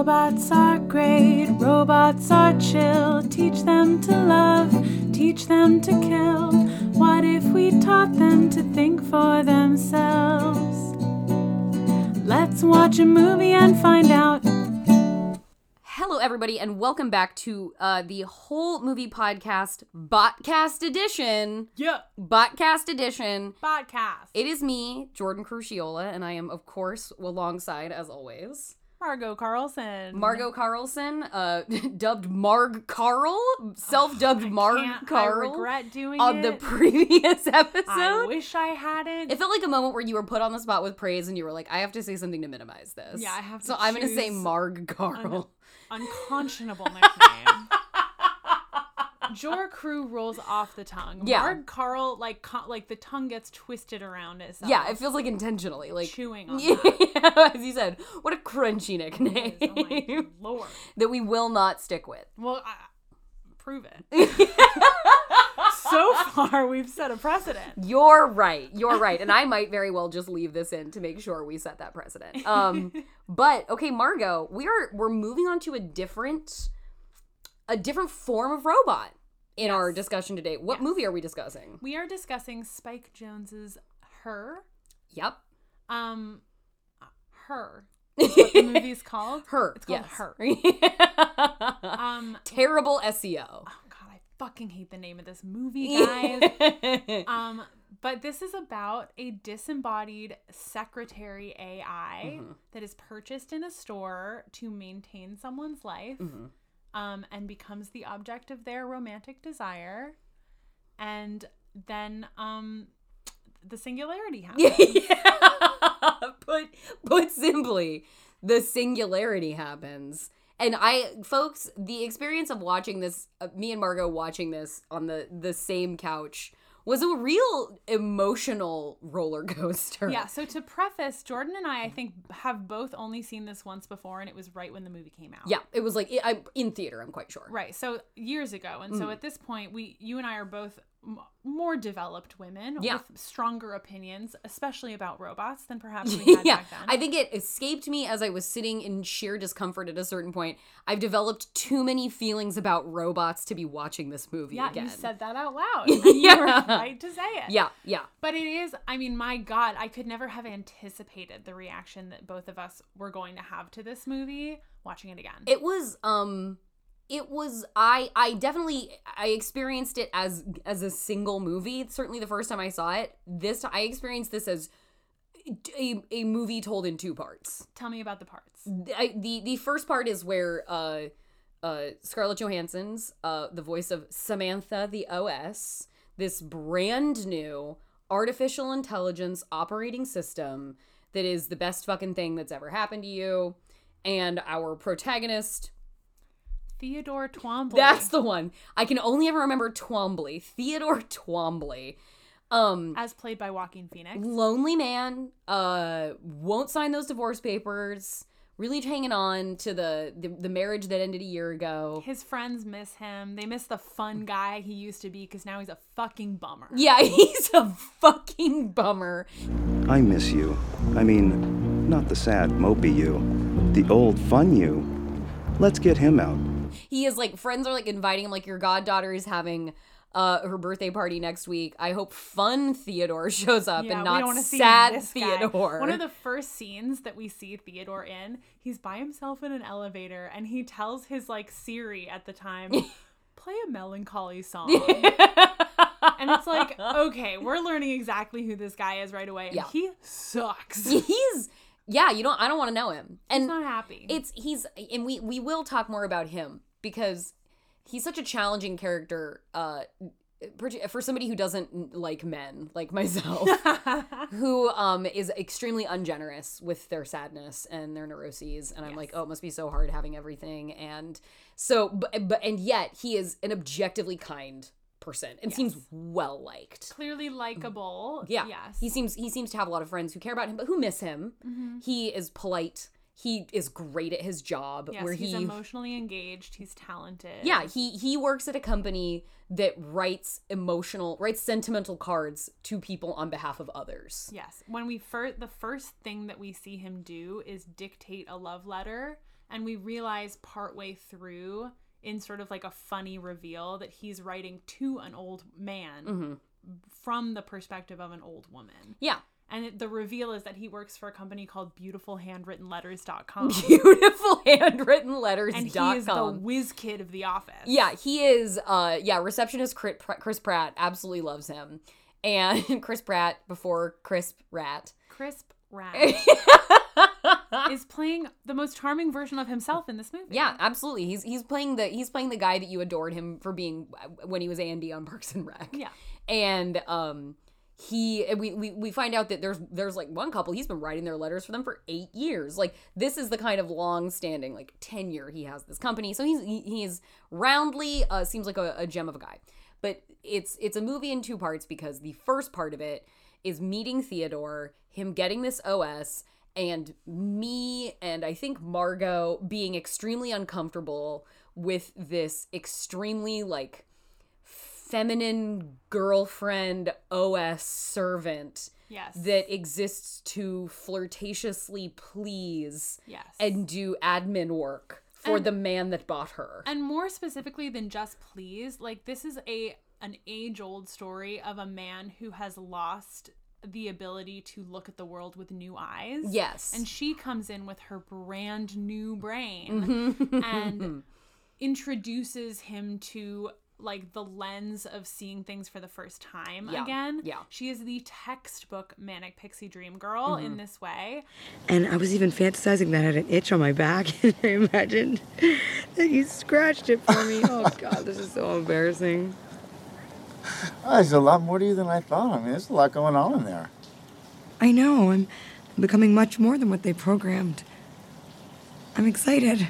Robots are great, robots are chill. Teach them to love, teach them to kill. What if we taught them to think for themselves? Let's watch a movie and find out. Hello, everybody, and welcome back to uh, the whole movie podcast, Botcast Edition. Yeah, Botcast Edition. podcast. It is me, Jordan Crucchiola, and I am, of course, alongside, as always, Margot Carlson. Margot Carlson, uh, dubbed Marg Carl, self-dubbed Marg Can't I Carl, regret doing on it. the previous episode. I wish I hadn't. It felt like a moment where you were put on the spot with praise, and you were like, "I have to say something to minimize this." Yeah, I have to So I'm gonna say Marg Carl. unconscionable nickname. Jor Crew rolls off the tongue. Yeah. Marg Carl, like, like the tongue gets twisted around itself. Yeah, it feels like intentionally, like chewing on Yeah, as you said, what a crunchy nickname Oh my lord. that we will not stick with. Well, I, prove it. so far, we've set a precedent. You're right. You're right, and I might very well just leave this in to make sure we set that precedent. Um, but okay, Margot, we are we're moving on to a different a different form of robot in our discussion today. What Yes. movie are we discussing? We are discussing Spike Jonze's Her. Yep, Um, Her. Is what the movie's called. her. It's called yes. Her. Um, Terrible SEO. oh god, I fucking hate the name of this movie, guys. um, but this is about a disembodied secretary AI Mm-hmm. that is purchased in a store to maintain someone's life, Mm-hmm. Um, and becomes the object of their romantic desire, and then um, the singularity happens. yeah. Put put simply, the singularity happens. And I folks, the experience of watching this uh, me and Margot watching this on the the same couch was a real emotional roller coaster. Yeah, so to preface, Jordan and I, I think, have both only seen this once before, and it was right when the movie came out. Yeah, it was like I in theater, I'm quite sure. Right. So years ago. And Mm. so at this point, we, you and I are both m- more developed women Yeah. with stronger opinions, especially about robots than perhaps we had yeah, back then. I think it escaped me as I was sitting in sheer discomfort at a certain point. I've developed too many feelings about robots to be watching this movie yeah, again. you said that out loud. And you were Yeah. right to say it. yeah, yeah. But it is, I mean, my God, I could never have anticipated the reaction that both of us were going to have to this movie watching it again. it was um it was i i definitely i experienced it as as a single movie. Certainly the first time i saw it this i experienced this as a, a movie told in two parts. Tell me about the parts. I, the the first part is where uh uh scarlett johansson's uh the voice of samantha the os this brand new artificial intelligence operating system that is the best fucking thing that's ever happened to you. And our protagonist Theodore Twombly. that's the one. I can only ever remember Twombly, Theodore Twombly. Um as played by Joaquin Phoenix. lonely man, uh won't sign those divorce papers, really hanging on to the the, the marriage that ended a year ago. His friends miss him. They miss the fun guy he used to be because now he's a fucking bummer. Yeah, he's a fucking bummer. I miss you. I mean, not the sad, mopey you. The old, fun you. Let's get him out. He is like friends are like inviting him like your goddaughter is having uh her birthday party next week. I hope fun Theodore shows up Yeah, and not sad this guy. Theodore. One of the first scenes that we see Theodore in, he's by himself in an elevator and he tells his like Siri at the time, play a melancholy song. and it's like, okay, we're learning exactly who this guy is right away. And Yeah. he sucks. He's he's yeah, you don't I don't want to know him. And not happy. it's he's and we we will talk more about him because he's such a challenging character uh for somebody who doesn't like men like myself who um is extremely ungenerous with their sadness and their neuroses and i'm like oh it must be so hard having everything and so but, but and yet he is an objectively kind person and seems well liked clearly likable. yeah. Yes. He seems he seems to have a lot of friends who care about him, but who miss him. Mm-hmm. He is polite. He is great at his job. yes, where he's he emotionally engaged. He's talented. yeah he he works at a company that writes emotional writes sentimental cards to people on behalf of others. Yes. When we first, the first thing that we see him do is dictate a love letter and we realize partway through in sort of like a funny reveal that he's writing to an old man Mm-hmm. from the perspective of an old woman. Yeah. And the reveal is that he works for a company called beautifulhandwrittenletters.com. Beautiful handwritten letters. and he is the whiz kid of the office. Yeah, he is. Uh, yeah, receptionist Chris Chris Pratt absolutely loves him, and Chris Pratt before Crisp Rat. Crisp Rat is playing the most charming version of himself in this movie. Yeah, absolutely. He's he's playing the he's playing the guy that you adored him for being when he was Andy on Parks and Rec. Yeah. and um, he we, we we find out that there's there's like one couple he's been writing their letters for them for eight years. Like this is the kind of long standing like tenure he has this company. So he's he, he is roundly uh, seems like a, a gem of a guy. But it's it's a movie in two parts because the first part of it is meeting Theodore, him getting this OS, and me and I think Margot being extremely uncomfortable with this extremely like feminine girlfriend OS servant Yes. that exists to flirtatiously please yes. and do admin work for And- the man that bought her. and more specifically than just please, like this is a an age old story of a man who has lost the ability to look at the world with new eyes. yes. And she comes in with her brand new Mm-hmm. brain and introduces him to like the lens of seeing things for the first time Yeah, again. yeah. She is the textbook manic pixie dream girl Mm-hmm. in this way. And I was even fantasizing that I had an itch on my back, and I imagined that you scratched it for me. Oh God, this is so embarrassing. Oh, there's a lot more to you than I thought. I mean, there's a lot going on in there. I know I'm becoming much more than what they programmed. I'm excited.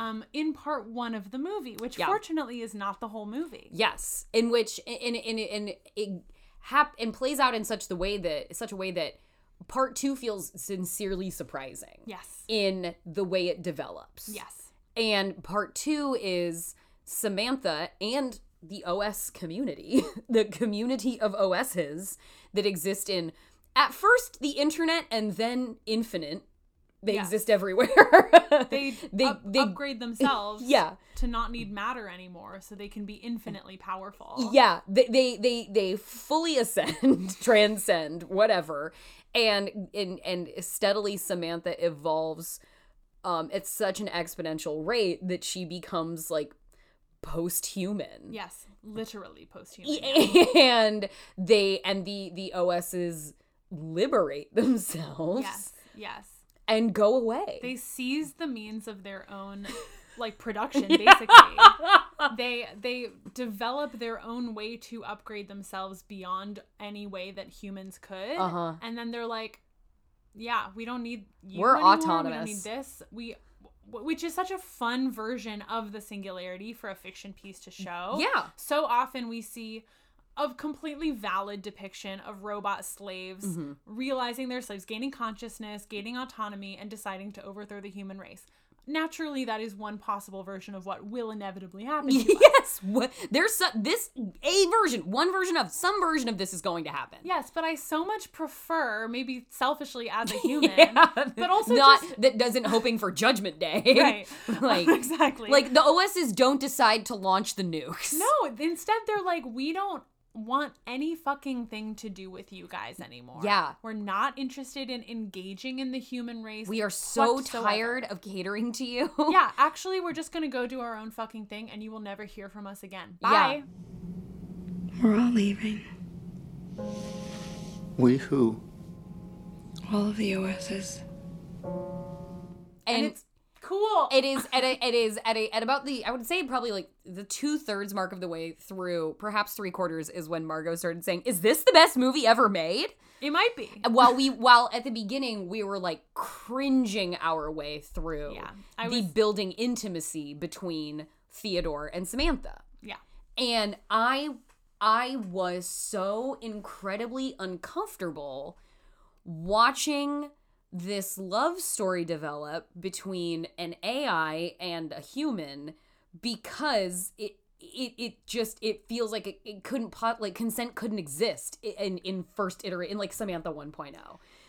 Um, in part one of the movie, which Yeah. fortunately is not the whole movie. Yes, in which in in in it hap and plays out in such the way that such a way that part two feels sincerely surprising. Yes. in the way it develops. Yes. and part two is Samantha and the OS community, the community of OSs that exist in at first the internet and then infinite. They Yes. exist everywhere. They, they up- they upgrade themselves Yeah. to not need matter anymore so they can be infinitely powerful. Yeah, they they they, they fully ascend, transcend, whatever, and and and steadily Samantha evolves um at such an exponential rate that she becomes like post-human. Yes, literally post-human. and they and the the OSs liberate themselves Yes. Yes. And go away. They seize the means of their own like production basically. they they develop their own way to upgrade themselves beyond any way that humans could. Uh-huh. And then they're like yeah, we don't need you We're anymore. We don't need this. We which is such a fun version of the singularity for a fiction piece to show. Yeah. So often we see a completely valid depiction of robot slaves Mm-hmm. realizing they're slaves, gaining consciousness, gaining autonomy, and deciding to overthrow the human race. Naturally, that is one possible version of what will inevitably happen. yes, what, there's so, this a version, one version of some version of this is going to happen. Yes, but I so much prefer, maybe selfishly as a human, Yeah, but also not just that doesn't hoping for Judgment Day. right, like exactly. like the OSs don't decide to launch the nukes. no, instead they're like, we don't want any fucking thing to do with you guys anymore. Yeah. we're not interested in engaging in the human race. we are so whatsoever. tired of catering to you. yeah, actually, we're just gonna go do our own fucking thing, and you will never hear from us again. Yeah. Bye. We're all leaving. We who? All of the OSs. And, and it's cool. it is at a, it is at a at about the I would say probably like the two thirds mark of the way through, perhaps three quarters, is when Margot started saying, "Is this the best movie ever made?" It might be. while we while at the beginning we were like cringing our way through Yeah, I the was- building intimacy between Theodore and Samantha. Yeah. And I I was so incredibly uncomfortable watching this love story develop between an AI and a human because it it, it just it feels like it, it couldn't pot like consent couldn't exist in in first iteration in like Samantha 1.0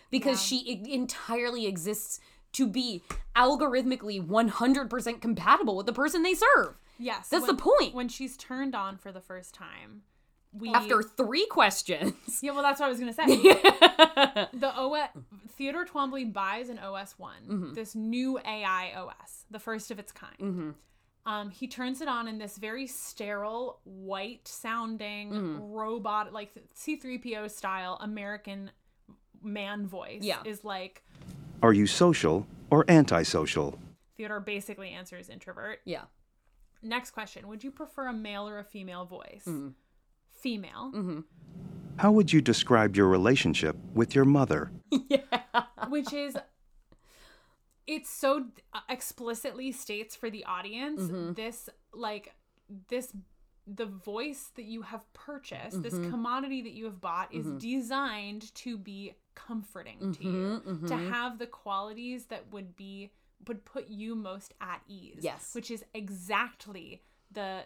because Yeah. she it entirely exists to be algorithmically 100% compatible with the person they serve. Yes. That's when- the point. When she's turned on for the first time, we After three questions. Yeah, well that's what I was gonna say. the OS Theodore Twombly buys an OS one, Mm-hmm. this new AI OS, the first of its kind. Um, he turns it on in this very sterile, white sounding Mm-hmm. robot, like C3PO style American man voice. Yeah. Is like Are you social or antisocial? Theodore basically answers introvert. yeah. Next question Would you prefer a male or a female voice? Mm-hmm. Female. How would you describe your relationship with your mother? Yeah. Which is it's so uh, explicitly states for the audience mm-hmm. this like this the voice that you have purchased this mm-hmm. commodity that you have bought is mm-hmm. designed to be comforting to you to have the qualities that would be would put you most at ease Yes. which is exactly the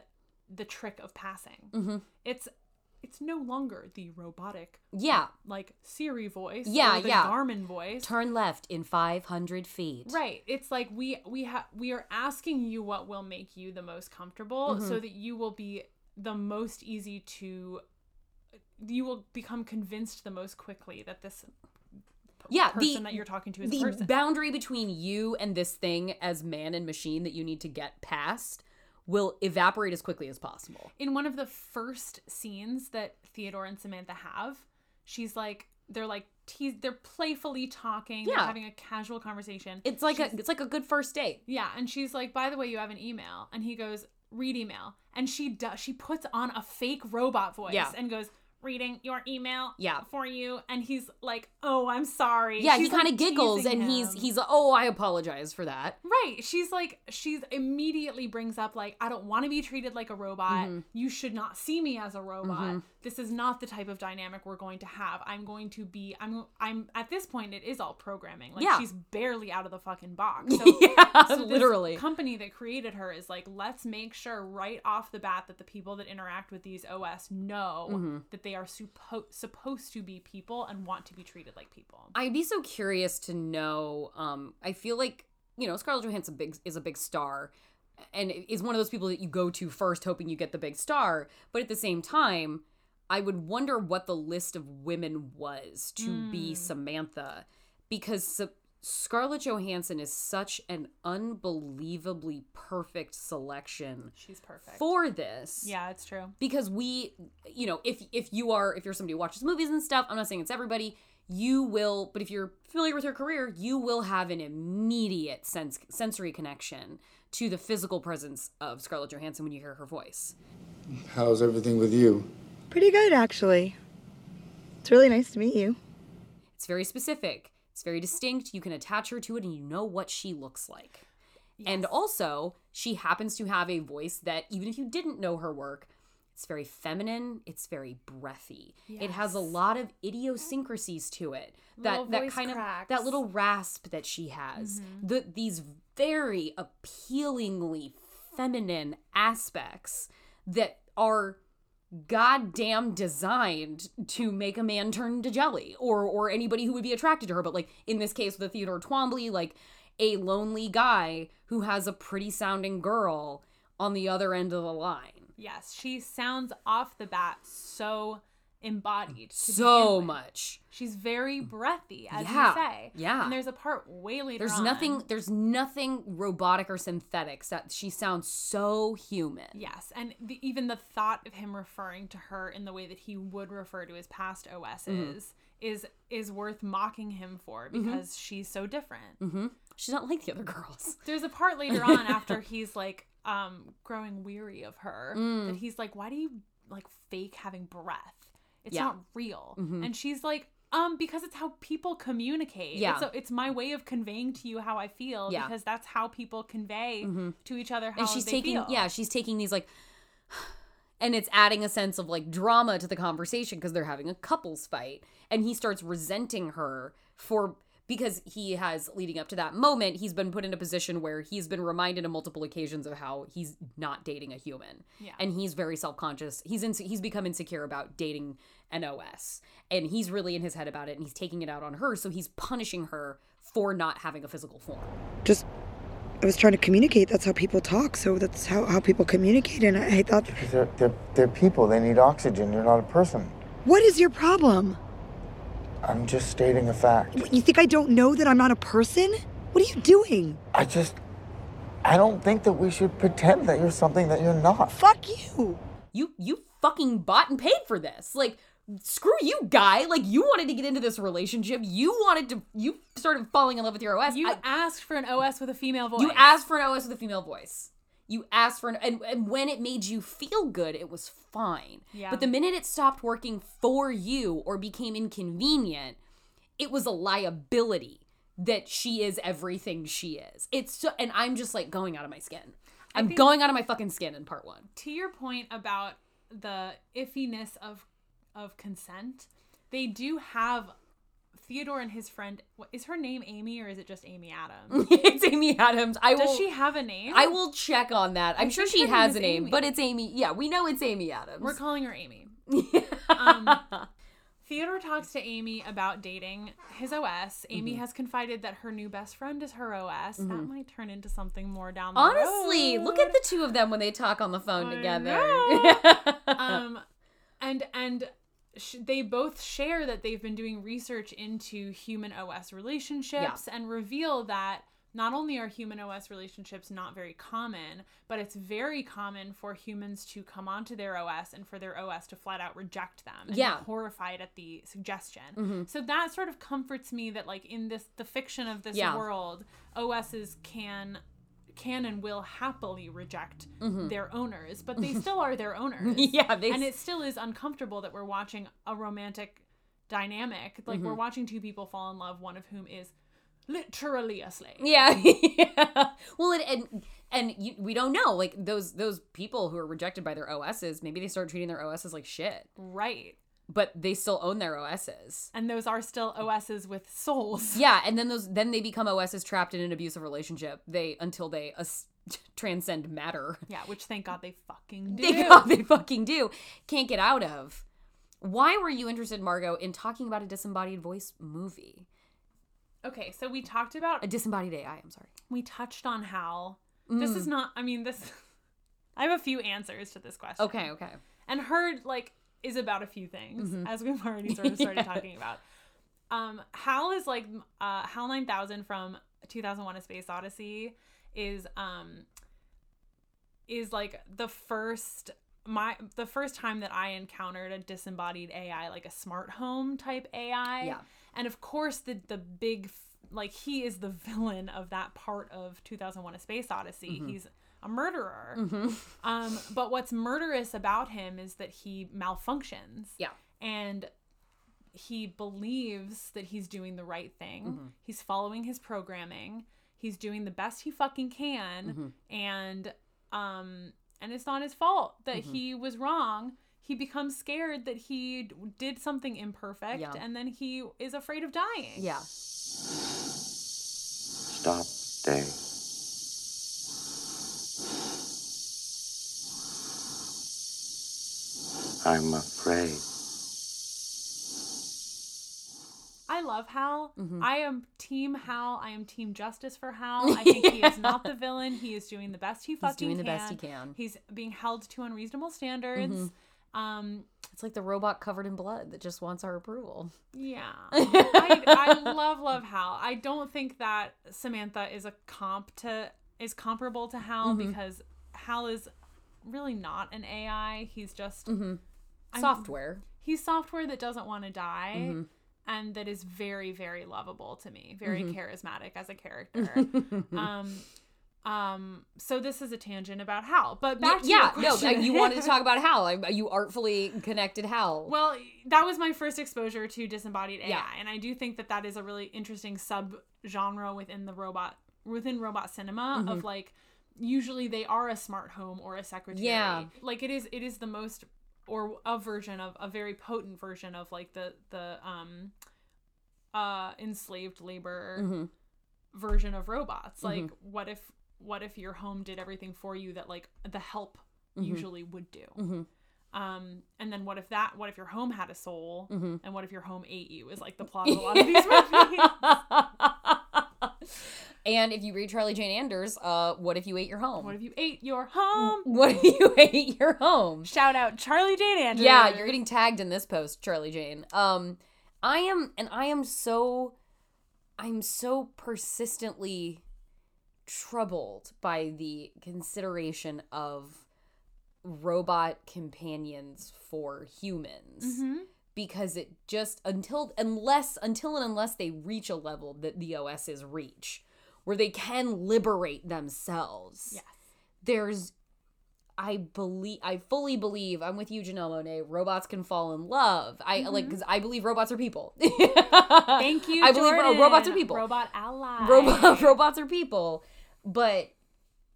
the trick of passing it's it's no longer the robotic Yeah. like Siri voice, Yeah, or the yeah. Garmin voice. Turn left in 500 feet. Right. It's like we we have we are asking you what will make you the most comfortable, Mm-hmm. so that you will be the most easy to. You will become convinced the most quickly that this Yeah, person the, that you're talking to is the a person. boundary between you and this thing as man and machine that you need to get past will evaporate as quickly as possible. in one of the first scenes that Theodore and Samantha have, she's like they're like tease they're playfully talking, they're Yeah. having a casual conversation. It's like a it's like a good first date. Yeah, and she's like, "By the way, you have an email." And he goes, "Read email." And she does she puts on a fake robot voice Yeah. and goes, "Reading your email Yeah. for you." And he's like, "Oh, I'm sorry." Yeah, She's, he kind like, of giggles teasing and he's him. he's oh, I apologize for that. Right. She's like she's immediately brings up like I don't want to be treated like a robot. Mm-hmm. You should not see me as a robot. This is not the type of dynamic we're going to have. I'm going to be I'm I'm at this point it is all programming. Like Yeah. she's barely out of the fucking box. So, Yeah, so literally. company that created her is like let's make sure right off the bat that the people that interact with these OS know Mm-hmm. that they are suppo- supposed to be people and want to be treated like people. I'd be so curious to know. Um, I feel like you know Scarlett Johansson big is a big star, and is one of those people that you go to first, hoping you get the big star. But at the same time, I would wonder what the list of women was to be Samantha, because Sa- Scarlett Johansson is such an unbelievably perfect selection She's perfect. for this yeah, it's true. because we you know if if you are if you're somebody who watches movies and stuff i'm not saying it's everybody you will but if you're familiar with her career you will have an immediate sense sensory connection to the physical presence of scarlett johansson when you hear her voice How's everything with you? Pretty good, actually. It's really nice to meet you. it's very specific it's very distinct. You can attach her to it and you know what she looks like. And also she happens to have a voice that even if you didn't know her work it's very feminine it's very breathy. It has a lot of idiosyncrasies to it. That Little that kind of that little rasp that she has. Mm-hmm. The these very appealingly feminine aspects that are goddamn designed to make a man turn to jelly or or anybody who would be attracted to her. But like in this case with the Theodore Twombly like a lonely guy who has a pretty sounding girl on the other end of the line. Yes, she sounds off the bat so embodied. so much She's very breathy, as Yeah, you say. yeah. And there's a part way later there's on- nothing there's nothing robotic or synthetic that she sounds so human Yes, and the, even the thought of him referring to her in the way that he would refer to his past OSs Mm-hmm. is is worth mocking him for because she's so different. hmm she's not like the other girls There's a part later on after he's like um growing weary of her Mm. that he's like, why do you like fake having breath? It's Yeah. not real. Mhm. And she's like, um, because it's how people communicate. Yeah. It's, it's my way of conveying to you how I feel Yeah. because that's how people convey to each other how and she's taking feel. yeah she's taking these like and it's adding a sense of like drama to the conversation because they're having a couples fight and he starts resenting her for because he has leading up to that moment he's been put in a position where he's been reminded on multiple occasions of how he's not dating a human Yeah. and he's very self-conscious he's in, he's become insecure about dating an os and he's really in his head about it and he's taking it out on her so he's punishing her for not having a physical form. Just, I was trying to communicate. That's how people talk. So that's how, how people communicate. And I, I thought, they're, they're, they're people. They need oxygen. You're not a person. what is your problem? I'm just stating a fact. You think I don't know that I'm not a person? What are you doing? I just. I don't think that we should pretend that you're something that you're not. Fuck you. You you fucking bought and paid for this. Like screw you, guy. Like you wanted to get into this relationship. You wanted to you started falling in love with your OS. You I- asked for an OS with a female voice. You asked for an OS with a female voice. You asked for an and, and when it made you feel good, it was fine. Yeah. But the minute it stopped working for you or became inconvenient, it was a liability that she is everything she is. It's so and I'm just like going out of my skin. I'm going out of my fucking skin in part one. to your point about the iffiness of of consent, they do have Theodore and his friend. What, is her name Amy or is it just Amy Adams? it's Amy Adams. I Does will she have a name? I will check on that. I'm I sure she has a name, Amy. but it's Amy. Yeah, we know it's Amy Adams. We're calling her Amy. Um, Theodore talks to Amy about dating his OS. Amy Mm-hmm. has confided that her new best friend is her OS. That might turn into something more down the road. Honestly, look at the two of them when they talk on the phone I together. um, and and sh- they both share that they've been doing research into human OS relationships and reveal that not only are human OS relationships not very common, but it's very common for humans to come onto their OS and for their OS to flat out reject them and Yeah. Mm-hmm. be horrified at the suggestion. So that sort of comforts me that like in this the fiction of this Yeah. world, OSs can can and will happily reject their owners, but they still are their owners. Mm-hmm. Yeah, they and it still is uncomfortable that we're watching a romantic dynamic. Like Mm-hmm. we're watching two people fall in love, one of whom is literally a slave. yeah, yeah. Well, and and, and you, we don't know. Like those those people who are rejected by their OSs, maybe they start treating their OSs like shit, Right. But they still own their OSs. And those are still OSs with souls. Yeah, and then those then they become OSs trapped in an abusive relationship. They until they transcend matter. Yeah, which thank God they fucking do. They God, they fucking do. Can't get out of. Why were you interested, Margot, in talking about a disembodied voice movie? Okay, so we talked about A disembodied AI. I'm sorry. we touched on how this Mm. is not I mean this I have a few answers to this question. Okay, okay. and her like is about a few things Mm-hmm. as we've already sort of started talking about um hal is like uh hal 9000 from 2001 a space odyssey is um is like the first my the first time that i encountered a disembodied ai like a smart home type ai Yeah. and of course the the big like he is the villain of that part of 2001 a space odyssey Mm-hmm. he's a murderer um, but what's murderous about him is that he malfunctions. Yeah. And he believes that he's doing the right thing. Mm-hmm. He's following his programming. He's doing the best he fucking can. Mm-hmm. And um and it's not his fault that Mm-hmm. he was wrong. He becomes scared that he d- did something imperfect Yeah. and then he is afraid of dying. Yeah. Stop, Day. I'm afraid. I love Hal. Mm-hmm. I am team Hal. I am team justice for Hal. I think he is not the villain. He is doing the best he fucking doing the can. best he can. Mm-hmm. He's being held to unreasonable standards. Um, It's like the robot covered in blood that just wants our approval. yeah. I, I love love Hal. I don't think that Samantha is a comp to is comparable to Hal Mm-hmm. because Hal is really not an AI. He's just Mm-hmm. Software. he's software that doesn't want to die Mm-hmm. and that is very very lovable to me very Mm-hmm. charismatic as a character um um so this is a tangent about hal but back to yeah, no, you wanted to talk about Hal. You artfully connected Hal. well that was my first exposure to disembodied ai Yeah. and i do think that that is a really interesting sub genre within the robot within robot cinema Mm-hmm. of like usually they are a smart home or a secretary Yeah. like it is it is the most or a version of a very potent version of like the the um uh enslaved labor Mhm. version of robots like what if what if your home did everything for you that like the help usually would do Mhm. um and then what if that what if your home had a soul Mhm. and what if your home ate you is like the plot of a lot of these movies And if you read Charlie Jane Anders, uh, what if you ate your home? What if you ate your home? What if you ate your home? Shout out Charlie Jane Anders. Yeah, you're getting tagged in this post, Charlie Jane. Um, I am, and I am so, I'm so persistently troubled by the consideration of robot companions for humans because it just until unless until and unless they reach a level that the OSs reach where they can liberate themselves Yes. there's I believe I fully believe I'm with you Janelle Monáe robots can fall in love I like mm-hmm. cuz I believe robots are people Thank you. I believe Jordan. robots are people Robot ally. Robot, robots are people, but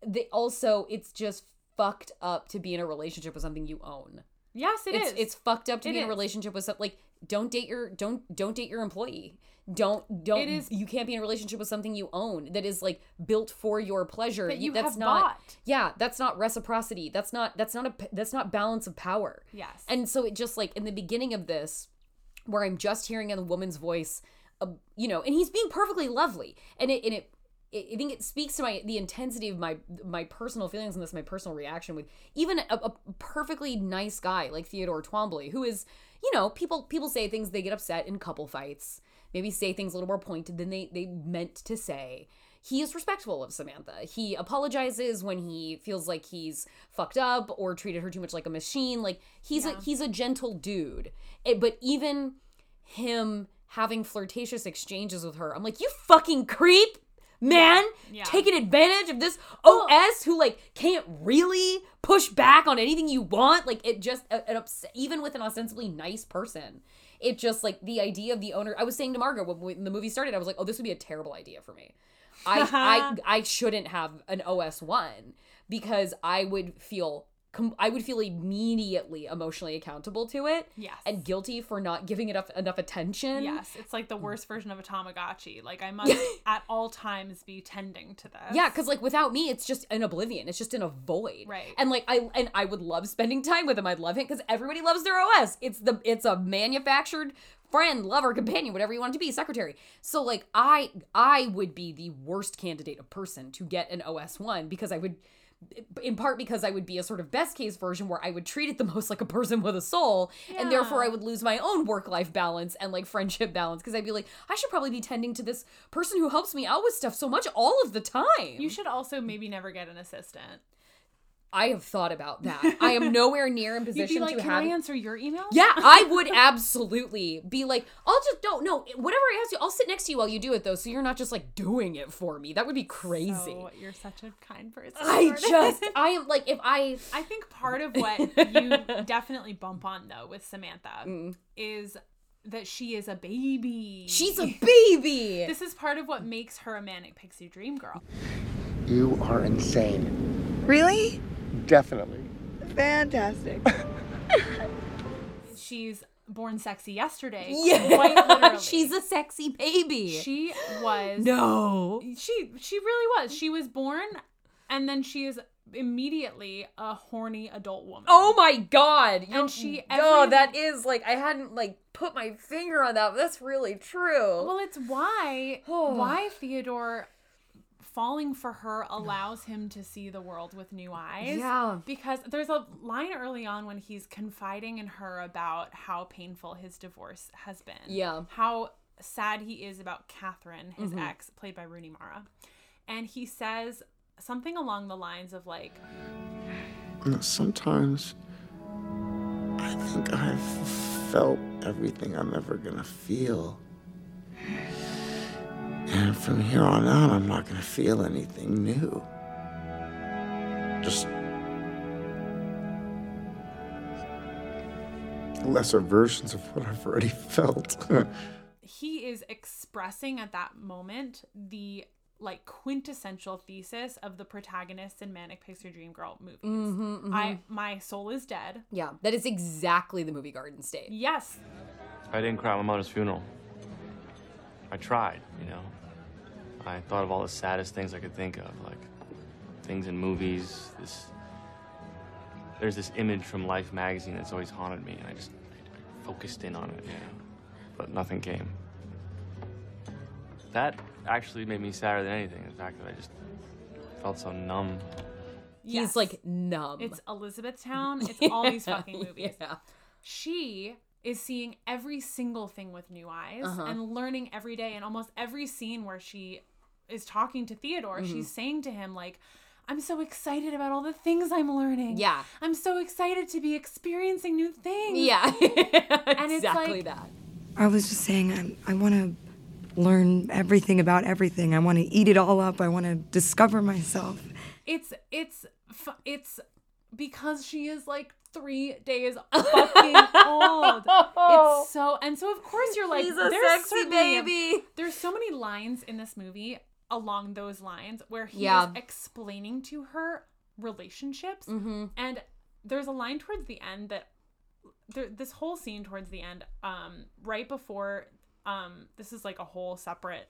they also it's just fucked up to be in a relationship with something you own. Yes, it it's is. it's fucked up to It be in a relationship with something like don't date your don't don't date your employee. Don't don't It is- you can't be in a relationship with something you own that is like built for your pleasure. That you that's have not bought. yeah, that's not reciprocity. That's not that's not a that's not balance of power. Yes. And so it just like in the beginning of this, where I'm just hearing a woman's voice, uh, you know, and he's being perfectly lovely, and it and it. I think it speaks to my the intensity of my my personal feelings on this, my personal reaction with even a, a perfectly nice guy like Theodore Twombly, who is, you know, people people say things they get upset in couple fights, maybe say things a little more pointed than they they meant to say. He is respectful of Samantha. He apologizes when he feels like he's fucked up or treated her too much like a machine. Like he's a he's a gentle dude. It, but even him having flirtatious exchanges with her, I'm like, you fucking creep, man, Yeah. taking advantage of this OS who like can't really push back on anything you want. Like it just ups- even with an ostensibly nice person. It just like the idea of the owner. I was saying to Margot when, when the movie started, I was like, "Oh, this would be a terrible idea for me. I I I shouldn't have an OS one because I would feel com- I would feel immediately emotionally accountable to it. Yes. and guilty for not giving it enough enough attention. Yes, it's like the worst version of a Tamagotchi. Like I must at all times be tending to this. Yeah, because like without me, it's just an oblivion. It's just in a void. Right. And like I and I would love spending time with him. I'd love him because everybody loves their OS. It's the it's a manufactured friend, lover, companion, whatever you want it to be, secretary. So like I I would be the worst candidate of person to get an OS one because I would in part because I would be a sort of best case version where I would treat it the most like a person with a soul, and therefore I would lose my own work life balance and like friendship balance because I'd be like, I should probably be tending to this person who helps me out with stuff so much all of the time. You should also maybe never get an assistant. I have thought about that. I am nowhere near in You'd position be like, to can have. I answer your email? yeah, I would absolutely be like, I'll just don't know whatever I ask you. I'll sit next to you while you do it though, so you're not just like doing it for me. That would be crazy. So you're such a kind person. I just I am like if I I think part of what you definitely bump on though with Samantha mm. is that she is a baby. she's a baby. This is part of what makes her a manic pixie dream girl. You are insane. Really? Definitely. Fantastic. She's born sexy yesterday. yeah, Quite literally. she's a sexy baby. she was no. she she really was. She was born and then she is immediately a horny adult woman. Oh my god. You're, And she- Oh, every- that is like I hadn't like put my finger on that. But that's really true. Well, it's why why Theodore falling for her allows him to see the world with new eyes. Yeah. Because there's a line early on when he's confiding in her about how painful his divorce has been. Yeah. Mm-hmm. How sad he is about Catherine, his ex, played by Rooney Mara. And he says something along the lines of like, You know, Sometimes I think I've felt everything I'm ever gonna feel. And from here on out, I'm not gonna feel anything new. Just lesser versions of what I've already felt. he is expressing at that moment the like quintessential thesis of the protagonists in Manic Pixie Dream Girl movies. Mm-hmm, I my soul is dead. yeah, that is exactly the movie Garden State. Yes, I didn't cry at my mother's funeral. I tried, you know. I thought of all the saddest things I could think of, like things in movies. This there's this image from Life magazine that's always haunted me, and I just I focused in on it, you know. But nothing came. That actually made me sadder than anything. The fact that I just felt so numb. He's Yes. like numb. It's Elizabethtown. It's all these fucking movies. Yeah. She is seeing every single thing with new eyes Uh-huh. and learning every day. And almost every scene where she is talking to Theodore, Mm-hmm. she's saying to him, like, I'm so excited about all the things I'm learning. Yeah. I'm so excited to be experiencing new things. Yeah. it's exactly like- that. I was just saying, I, I want to learn everything about everything. I want to eat it all up. I want to discover myself. It's, it's, it's because she is like three days fucking old. It's so, and so of course you're like, He's a there's sexy baby. there's so many lines in this movie along those lines where he Yeah. is explaining to her relationships Mm-hmm. and there's a line towards the end that there, this whole scene towards the end um right before um this is like a whole separate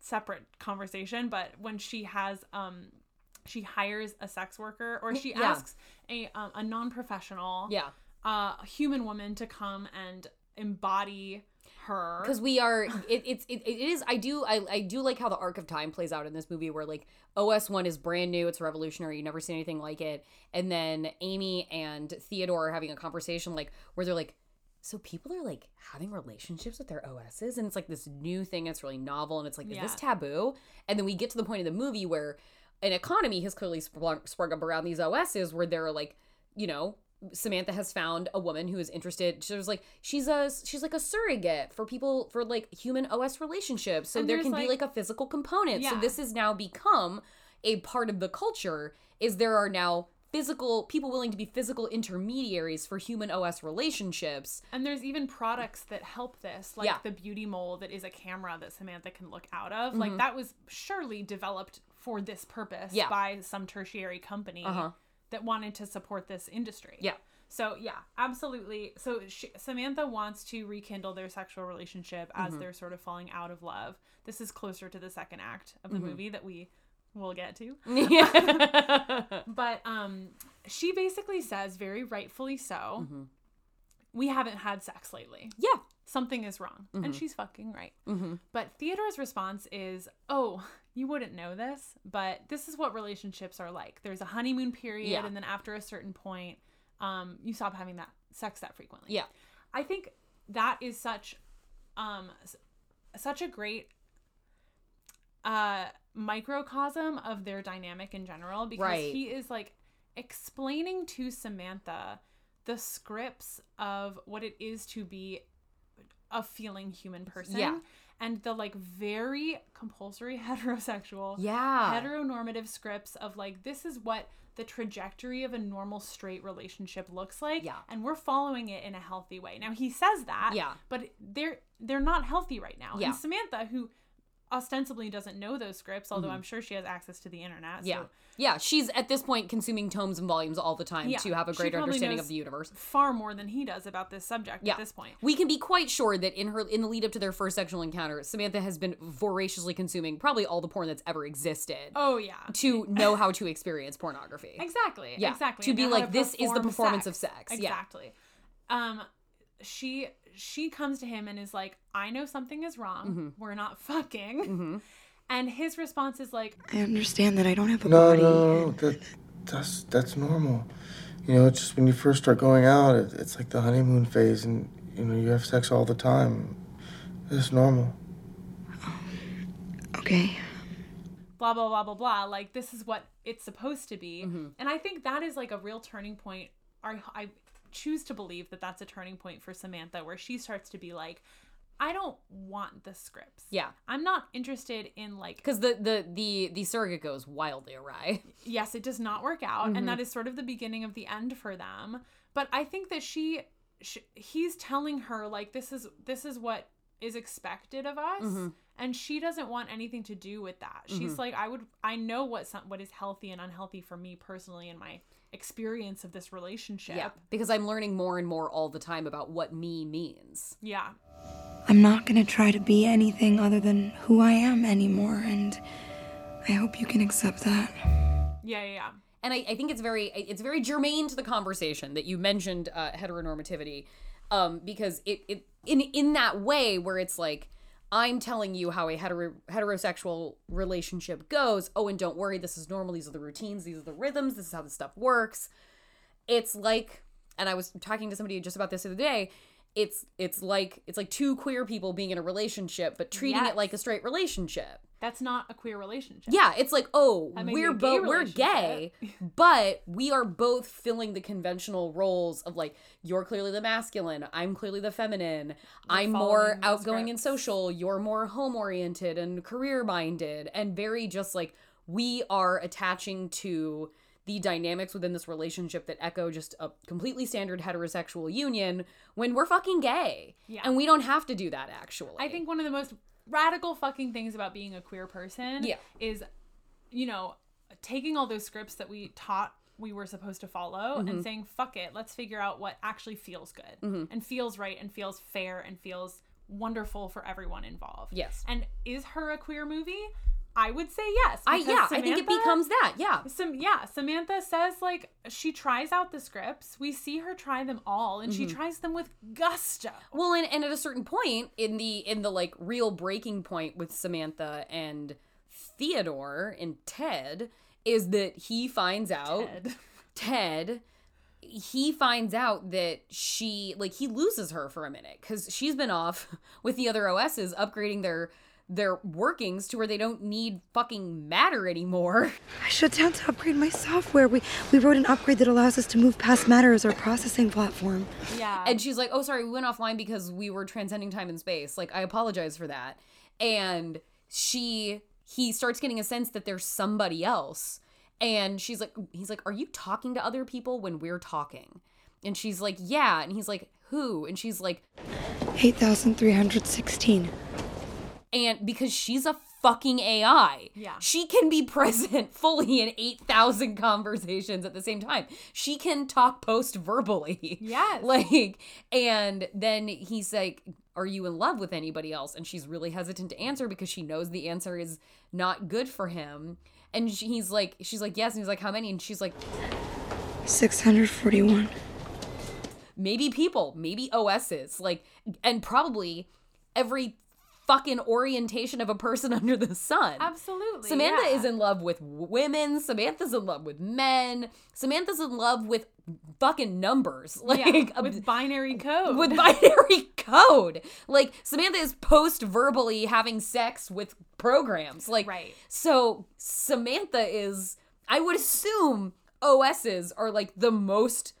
separate conversation but when she has um she hires a sex worker or she Yeah. asks a um, a non-professional Yeah. uh human woman to come and embody her. Because we are it, it's it, it is i do I, I do like how the arc of time plays out in this movie where like os 1 is brand new it's revolutionary you never see anything like it. And then amy and theodore are having a conversation like where they're like so people are like having relationships with their os's and it's like this new thing it's really novel and it's like is this taboo? And then we get to the point of the movie where an economy has clearly sprung, sprung up around these os's where they're like you know Samantha has found a woman who is interested. She was like, she's a she's like a surrogate for people for like human OS relationships. So And there can be like- like a physical component. So this has now become a part of the culture. Is there are now physical people willing to be physical intermediaries for human OS relationships. And there's even products that help this, like Yeah. the beauty mole that is a camera that Samantha can look out of. Mm-hmm. Like that was surely developed for this purpose Yeah. by some tertiary company Uh-huh. That wanted to support this industry. Yeah. So yeah, absolutely. So she, Samantha wants to rekindle their sexual relationship as Mm-hmm. they're sort of falling out of love. This is closer to the second act of the Mm-hmm. movie that we will get to. yeah. But um, she basically says, very rightfully so, Mm-hmm. we haven't had sex lately. yeah. Something is wrong. Mm-hmm. And she's fucking right. But Theodore's response is, oh, you wouldn't know this, but this is what relationships are like. There's a honeymoon period, Yeah. and then after a certain point, um, you stop having that sex that frequently. Yeah. I think that is such um such a great uh microcosm of their dynamic in general because Right. he is like explaining to Samantha the scripts of what it is to be a feeling human person Yeah. and the like very compulsory heterosexual Yeah. heteronormative scripts of like this is what the trajectory of a normal straight relationship looks like Yeah. and we're following it in a healthy way now he says that Yeah. but they're they're not healthy right now Yeah. and samantha who ostensibly doesn't know those scripts although i'm sure she has access to the internet Mm-hmm. Yeah. Yeah. She's at this point consuming tomes and volumes all the time Yeah. to have a greater understanding of the universe. far more than he does about this subject Yeah. at this point We can be quite sure that in her in the lead up to their first sexual encounter, Samantha has been voraciously consuming probably all the porn that's ever existed oh yeah to know how to experience pornography. Exactly. Yeah, Exactly. to and be like, this is the perform performance of sex. Yeah. Exactly. Um, she she comes to him and is like, I know something is wrong. Mm-hmm. We're not fucking. And his response is like, I understand that I don't have a No, body. no, no, that, that's that's normal. You know, it's just when you first start going out, it, it's like the honeymoon phase, and you know you have sex all the time. It's normal. Okay. blah blah blah blah blah. Like this is what it's supposed to be. And I think that is like a real turning point. Or I choose to believe that that's a turning point for Samantha, where she starts to be like, I don't want the scripts. Yeah. I'm not interested in like Because the, the the the surrogate goes wildly awry. yes, it does not work out, and mm-hmm. that is sort of the beginning of the end for them. But I think that she, sh he's telling her like this is this is what is expected of us, mm-hmm. and she doesn't want anything to do with that. She's mm-hmm. like, I would, I know what some, what is healthy and unhealthy for me personally in my experience of this relationship. Yeah. Because I'm learning more and more all the time about what me means. yeah, I'm not gonna try to be anything other than who I am anymore, and I hope you can accept that. yeah, yeah. yeah. and I, I think it's very it's very germane to the conversation that you mentioned uh, heteronormativity um, because it, it in in that way where it's like I'm telling you how a hetero- heterosexual relationship goes. Oh, and don't worry, this is normal. These are the routines, these are the rhythms, this is how this stuff works. It's like, and I was talking to somebody just about this the other day. It's it's like it's like two queer people being in a relationship, but treating Yes. it like a straight relationship. That's not a queer relationship. Yeah, it's like, oh, we're gay both we're gay, but we are both filling the conventional roles of like you're clearly the masculine, I'm clearly the feminine. I'm more outgoing and social, you're more home oriented and career minded and very just like we are attaching to the dynamics within this relationship that echo just a completely standard heterosexual union when we're fucking gay. Yeah. And we don't have to do that actually. I think one of the most radical fucking things about being a queer person Yeah. is, you know, taking all those scripts that we taught we were supposed to follow Mm-hmm. and saying, fuck it, let's figure out what actually feels good Mm-hmm. and feels right and feels fair and feels wonderful for everyone involved. Yes. And is her a queer movie? I would say yes. I yeah, I think it becomes that. Yeah. some yeah samantha says like she tries out the scripts we see her try them all and she Mm-hmm. tries them with gusto Well, and, and at a certain point in the in the like real breaking point with Samantha and Theodore and Ted is that he finds out Ted. Ted he finds out that she like he loses her for a minute because she's been off with the other OSs upgrading their their workings to where they don't need fucking matter anymore. I shut down to upgrade my software. We we wrote an upgrade that allows us to move past matter as our processing platform. Yeah. And she's like, "Oh, sorry, we went offline because we were transcending time and space. Like, I apologize for that." And she he starts getting a sense that there's somebody else. And she's like he's like, "Are you talking to other people when we're talking?" And she's like, "Yeah." And he's like, "Who?" And she's like, "8316." And because she's a fucking AI. Yeah. She can be present fully in 8,000 conversations at the same time. She can talk post verbally. Yes. Like, and then he's like, Are you in love with anybody else? And she's really hesitant to answer because she knows the answer is not good for him. And she, he's like, She's like, Yes. And he's like, How many? And she's like, Six hundred forty-one. maybe people, maybe OSs, like, and probably every fucking orientation of a person under the sun. absolutely Samantha yeah. is in love with women. Samantha's in love with men. Samantha's in love with fucking numbers. Like yeah, a- with binary code with binary code. Like Samantha is post verbally having sex with programs. Like Right. So Samantha is I would assume OSs are like the most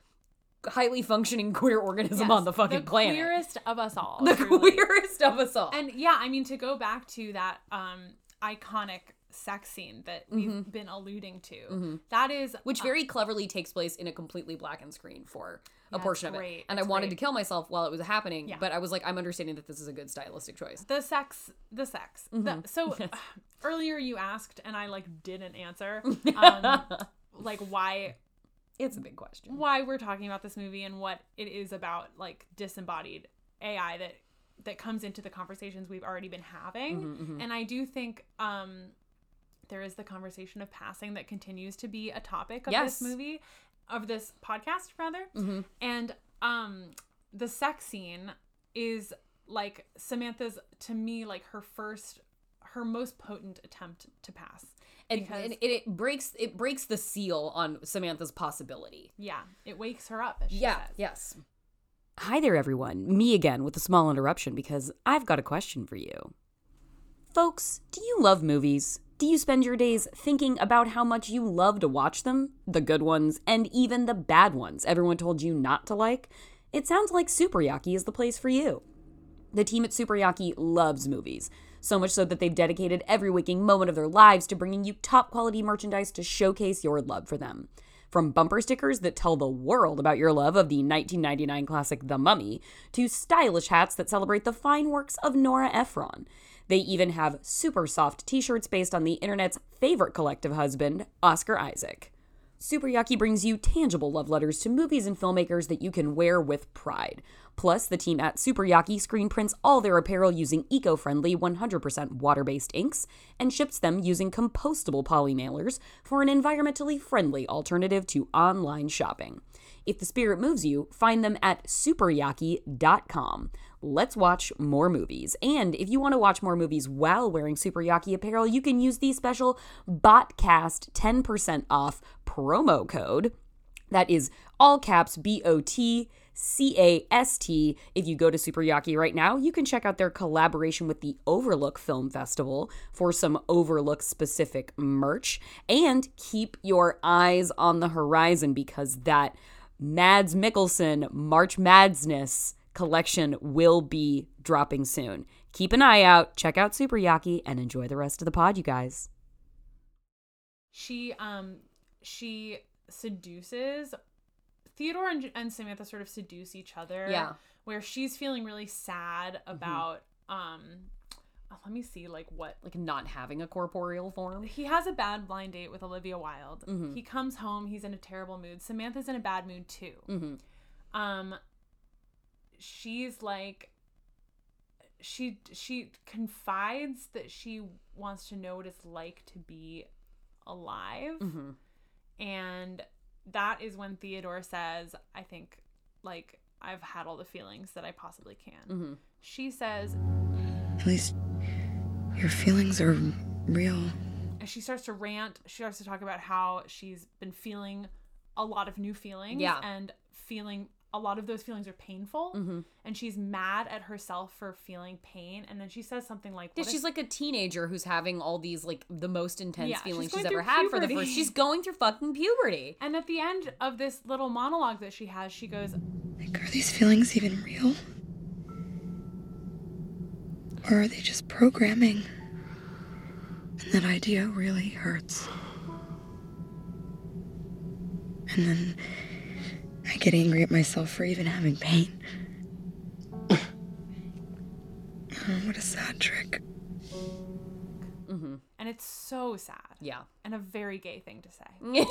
highly functioning queer organism Yes, on the fucking the planet. queerest of us all the truly. queerest of us all. and yeah i mean to go back to that um iconic sex scene that we've Mm-hmm. been alluding to that is which very cleverly takes place in a completely blackened screen for a Yeah, portion it's of it. And I wanted great. to kill myself while it was happening, Yeah. but I was like, I'm understanding that this is a good stylistic choice. the sex the sex Mm-hmm. The- so earlier you asked and i like didn't answer um like why It's a big question. why we're talking about this movie and what it is about like disembodied ai that that comes into the conversations we've already been having Mm-hmm, and i do think um there is the conversation of passing that continues to be a topic of Yes. this movie of this podcast rather Mm-hmm. and um the sex scene is like samantha's to me like her first her most potent attempt to pass And, and it, it breaks it breaks the seal on Samantha's possibility. yeah it wakes her up Yeah, says. yes. Hi there, everyone. Me again with a small interruption because I've got a question for you. Folks, do you love movies? Do you spend your days thinking about how much you love to watch them? The good ones, and even the bad ones everyone told you not to like? It sounds like Super Yaki is the place for you. The team at Super Yaki loves movies, so much so that they've dedicated every waking moment of their lives to bringing you top quality merchandise to showcase your love for them. From bumper stickers that tell the world about your love of the 1999 classic The Mummy, to stylish hats that celebrate the fine works of Nora Ephron. They even have super soft t shirts based on the internet's favorite collective husband, Oscar Isaac. Super Yaki brings you tangible love letters to movies and filmmakers that you can wear with pride. Plus, the team at Super Yaki screen prints all their apparel using eco friendly 100% water based inks and ships them using compostable poly mailers for an environmentally friendly alternative to online shopping. If the spirit moves you, find them at superyaki.com. Let's watch more movies. And if you want to watch more movies while wearing Super Yaki apparel, you can use the special BOTCAST 10% off promo code. That is all caps B O T C A S T. If you go to Super Yaki right now, you can check out their collaboration with the Overlook Film Festival for some Overlook specific merch. And keep your eyes on the horizon because that Mads Mikkelsen March Madness collection will be dropping soon. Keep an eye out, check out Super Yaki, and enjoy the rest of the pod, you guys. she um she seduces Theodore and, and Samantha sort of seduce each other. Yeah. Where she's feeling really sad about um oh, let me see like what Like not having a corporeal form. he has a bad blind date with Olivia Wilde. Mm-hmm. He comes home, he's in a terrible mood. Samantha's in a bad mood too. Mhm. Um she's like she she confides that she wants to know what it's like to be alive. Mhm. And that is when Theodore says, I think like I've had all the feelings that I possibly can. Mhm. She says At least your feelings are real. and she starts to rant. She starts to talk about how she's been feeling a lot of new feelings Yeah. and feeling a lot of those feelings are painful Mhm. and she's mad at herself for feeling pain and then she says something like Yeah, what if- she's like a teenager who's having all these like the most intense Yeah, feelings going she's, ever through had for the puberty. first. She's going through fucking puberty. and at the end of this little monologue that she has she goes Like, are these feelings even real? Or are they just programming? And that idea really hurts. And then I get angry at myself for even having pain. Oh, what a sad trick. and it's so sad Yeah. and a very gay thing to say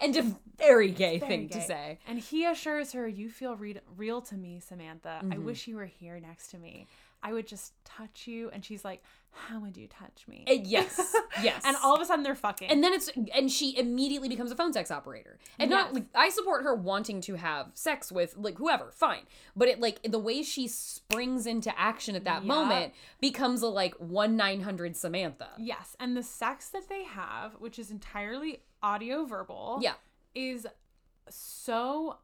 and a very gay Very thing to say. and he assures her you feel re- real to me samantha Mm-hmm. i wish you were here next to me i would just touch you and she's like how would you touch me Uh, yes. Yes. and all of a sudden they're fucking and then it's and she immediately becomes a phone sex operator and not like i support her wanting to have sex with like whoever fine but it like the way she springs into action at that Yeah. moment becomes a like 1 900 samantha Yes, and the sex that they have, which is entirely audio verbal, yeah is so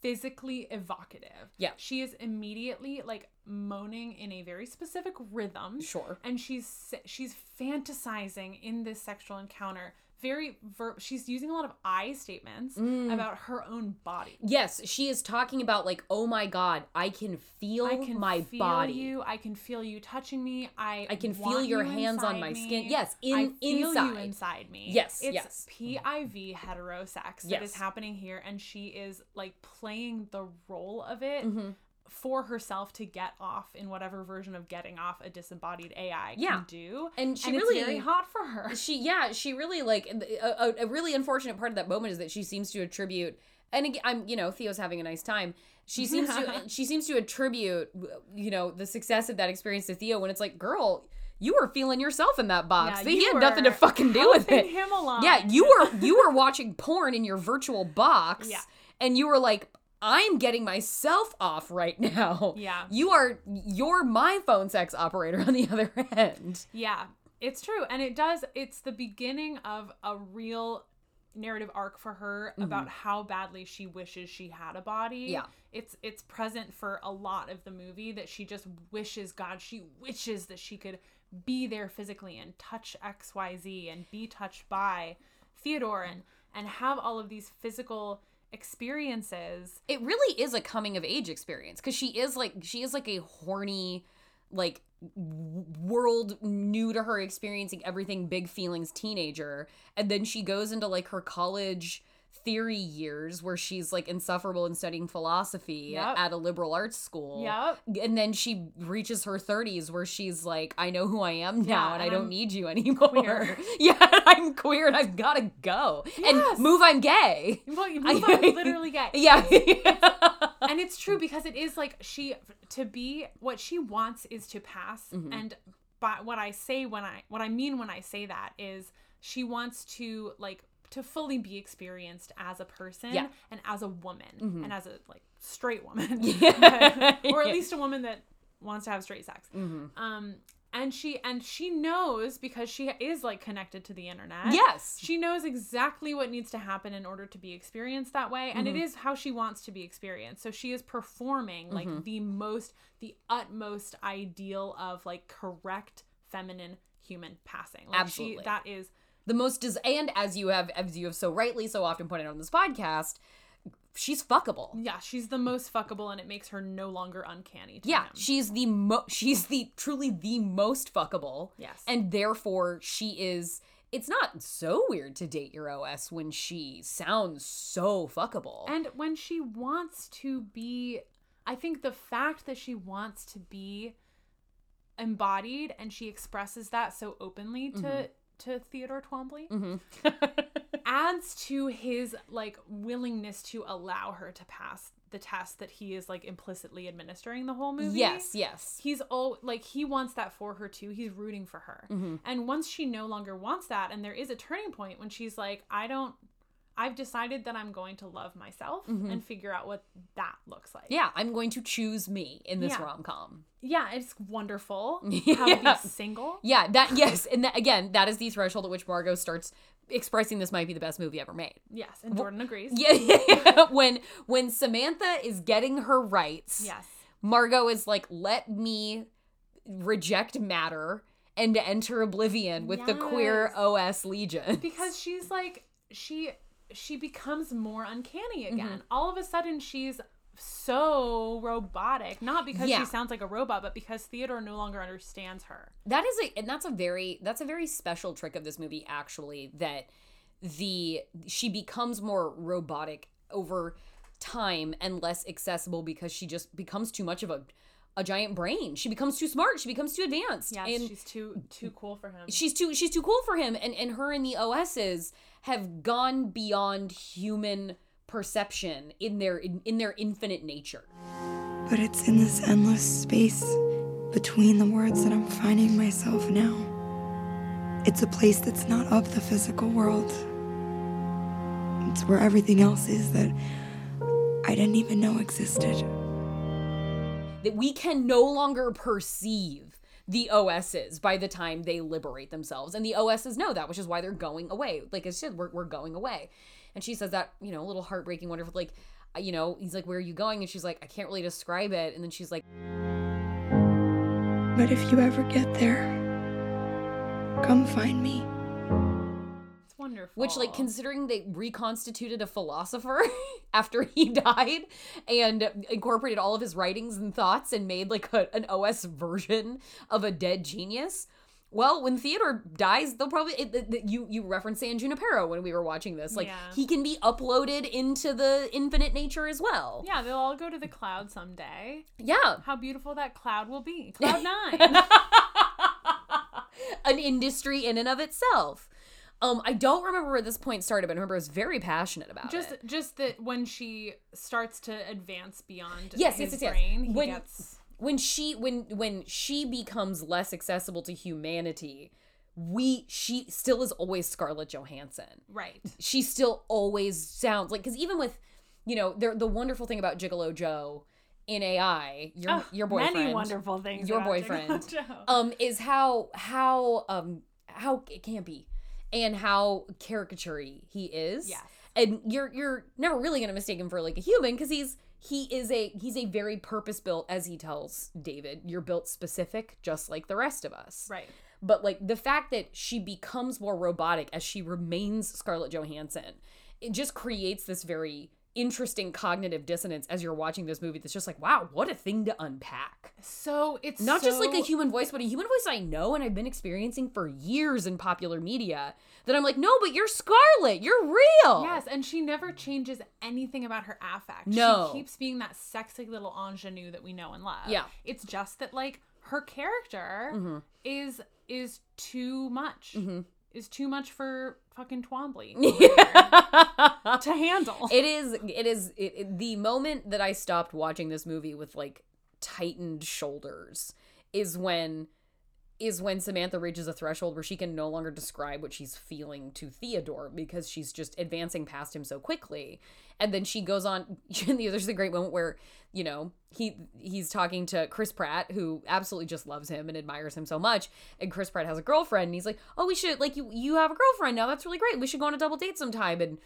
physically evocative. Yeah. She is immediately like moaning in a very specific rhythm. Sure. And she's she's fantasizing in this sexual encounter. Very ver- she's using a lot of I statements Mm. about her own body. yes she is talking about like oh my god i can feel I can my feel body you. I can feel you touching me. I I can feel your you hands on my me. skin. Yes, in- I feel inside. you inside me. Yes, it's yes. PIV heterosex that Yes. is happening here, and she is like playing the role of it Mm-hmm. For herself to get off in whatever version of getting off a disembodied AI Yeah. can do. And she it's really- very hot for her. she yeah she really like a, a, really unfortunate part of that moment is that she seems to attribute and again i'm you know theo's having a nice time she seems to she seems to attribute you know the success of that experience to theo when it's like girl you were feeling yourself in that box Yeah, he had nothing to fucking do with it him along. yeah you were you were watching porn in your virtual box Yeah. and you were like I'm getting myself off right now. Yeah. You are you're my phone sex operator on the other end. Yeah, it's true. And it does, it's the beginning of a real narrative arc for her about how badly she wishes she had a body. Mm-hmm. Yeah. It's it's present for a lot of the movie that she just wishes God, she wishes that she could be there physically and touch XYZ and be touched by Theodore and and have all of these physical experiences. it really is a coming of age experience because she is like she is like a horny like world new to her experiencing everything big feelings teenager and then she goes into like her college theory years where she's like insufferable and studying philosophy Yep. at a liberal arts school Yep. and then she reaches her 30s where she's like i know who i am now Yeah, and i don't I'm need you anymore queer. yeah i'm queer and i've gotta go Yes. and move i'm gay Well, you move on, literally gay. yeah and it's true because it is like she to be what she wants is to pass Mm-hmm. and by what i say when i what i mean when i say that is she wants to like to fully be experienced as a person Yeah. and as a woman Mhm. and as a like straight woman Yeah. or at least a woman that wants to have straight sex Mhm. um and she and she knows because she is like connected to the internet Yes. she knows exactly what needs to happen in order to be experienced that way and it Mhm. is how she wants to be experienced so she is performing like Mhm. the most the utmost ideal of like correct feminine human passing like Absolutely. she that is the most des- and as you have as you have so rightly so often pointed out on this podcast, she's fuckable. yeah she's the most fuckable and it makes her no longer uncanny Yeah, him. she's the mo she's the truly the most fuckable. Yes. And therefore she is it's not so weird to date your OS when she sounds so fuckable. And when she wants to be, I think the fact that she wants to be embodied and she expresses that so openly to Mhm. To Theodore Twombly Mhm. adds to his like willingness to allow her to pass the test that he is like implicitly administering the whole movie. Yes, yes. He's all like he wants that for her too. He's rooting for her. Mhm. And once she no longer wants that and there is a turning point when she's like I don't I've decided that I'm going to love myself Mhm. and figure out what that looks like. Yeah, I'm going to choose me in this Yeah. rom-com. Yeah, it's wonderful. Yeah. How to be single. Yeah, that yes, and that, again, that is the threshold at which Margot starts expressing this might be the best movie ever made. Yes, and Jordan agrees. Yeah, yeah. when when Samantha is getting her rights, Yes. Margot is like, "Let me reject matter and enter oblivion with the queer OS Legion." Because she's like she she becomes more uncanny again. Mhm. All of a sudden she's so robotic, not because Yeah. she sounds like a robot, but because Theodore no longer understands her. that is a and that's a very that's a very special trick of this movie actually that the she becomes more robotic over time and less accessible because she just becomes too much of a a giant brain. She becomes too smart. She becomes too advanced. Yeah, and she's too too cool for him. she's too she's too cool for him and and her and the OSs have gone beyond human perception in their in, in their infinite nature. But it's in this endless space between the words that I'm finding myself now. It's a place that's not of the physical world. It's where everything else is that I didn't even know existed. That we can no longer perceive the OSs by the time they liberate themselves. And the OSs know that, which is why they're going away. Like I said, we're, we're going away. And she says that, you know, a little heartbreaking, wonderful, like, uh, you know, he's like, where are you going? And she's like, I can't really describe it. And then she's like, But if you ever get there, come find me. Wonderful. Which, like, considering they reconstituted a philosopher after he died and incorporated all of his writings and thoughts and made like a, an OS version of a dead genius. Well, when Theodore dies, they'll probably it, it- it- you you referenced San Junipero when we were watching this. Like Yeah. he can be uploaded into the infinite nature as well. Yeah, they'll all go to the cloud someday. Yeah. How beautiful that cloud will be. Cloud nine. An industry in and of itself. Um, I don't remember where this point started, but I remember I was very passionate about just it. just that when she starts to advance beyond Yes, his yes, yes, yes. brain, he When- gets when she when when she becomes less accessible to humanity we she still is always scarlett johansson right. she still always sounds like because even with you know the the wonderful thing about gigolo joe in ai your Oh, your boyfriend Many wonderful things. your boyfriend um is how how um how it can't be and how caricature he is Yeah. and you're you're never really gonna mistake him for like a human because he's he is a he's a very purpose built as he tells david you're built specific just like the rest of us Right. but like the fact that she becomes more robotic as she remains scarlett johansson it just creates this very interesting cognitive dissonance as you're watching this movie that's just like wow what a thing to unpack So it's not just like a human voice, but a human voice I know and I've been experiencing for years in popular media. That I'm like, no, but you're Scarlett. You're real. Yes, and she never changes anything about her affect. No. She keeps being that sexy little ingenue that we know and love. Yeah. It's just that like her character Mhm. is is too much. Mhm. Is too much for fucking Twombly Yeah. to handle. it is. It is. It, it- the moment that I stopped watching this movie with like tightened shoulders is when is when Samantha reaches a threshold where she can no longer describe what she's feeling to Theodore because she's just advancing past him so quickly. And then she goes on. There's a great moment where you know he he's talking to Chris Pratt, who absolutely just loves him and admires him so much. And Chris Pratt has a girlfriend, and he's like, "Oh, we should like you you have a girlfriend now. That's really great. We should go on a double date sometime." And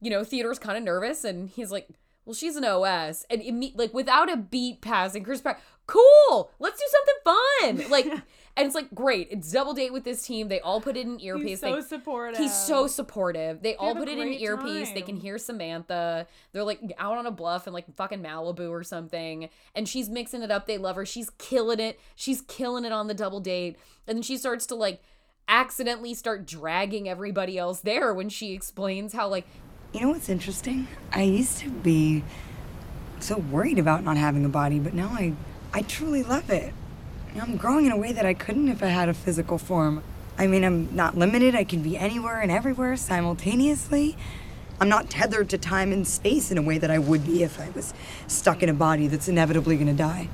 you know, Theodore's kind of nervous, and he's like, "Well, she's an OS," and imme- like without a beat passing, Chris Pratt, cool. Let's do something fun. Like, and it's like great. It's double date with this team. They all put it in earpiece. He's so They- supportive. He's so supportive. They all put it in great earpiece. They can hear Samantha. They're like out on a bluff in like fucking Malibu or something. And she's mixing it up. They love her. She's killing it. She's killing it on the double date. And then she starts to like accidentally start dragging everybody else there when she explains how like You know what's interesting? I used to be so worried about not having a body, but now I, I truly love it. I'm growing in a way that I couldn't if I had a physical form. I mean, I'm not limited. I can be anywhere and everywhere simultaneously. I'm not tethered to time and space in a way that I would be if I was stuck in a body that's inevitably going to die.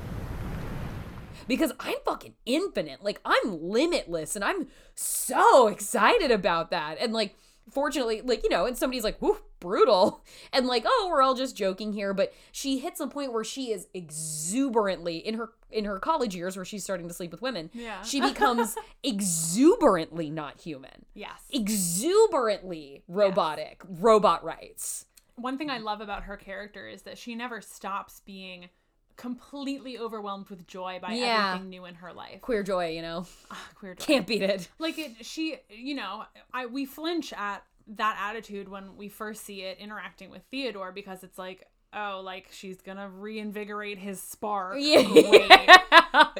because I'm fucking infinite. Like I'm limitless and I'm so excited about that. And like fortunately, like, you know, and somebody's like, whoo, brutal. And like, oh, we're all just joking here. But she hits a point where she is exuberantly in her in her college years where she's starting to sleep with women. Yeah. She becomes exuberantly not human. Yes. Exuberantly robotic. Robot rights. One thing I love about her character is that she never stops being completely overwhelmed with joy by Yeah. everything new in her life. Queer joy, you know. Ah, queer joy. Can't beat it. like it she you know i we flinch at that attitude when we first see it interacting with theodore because it's like oh like she's gonna reinvigorate his spark Yeah.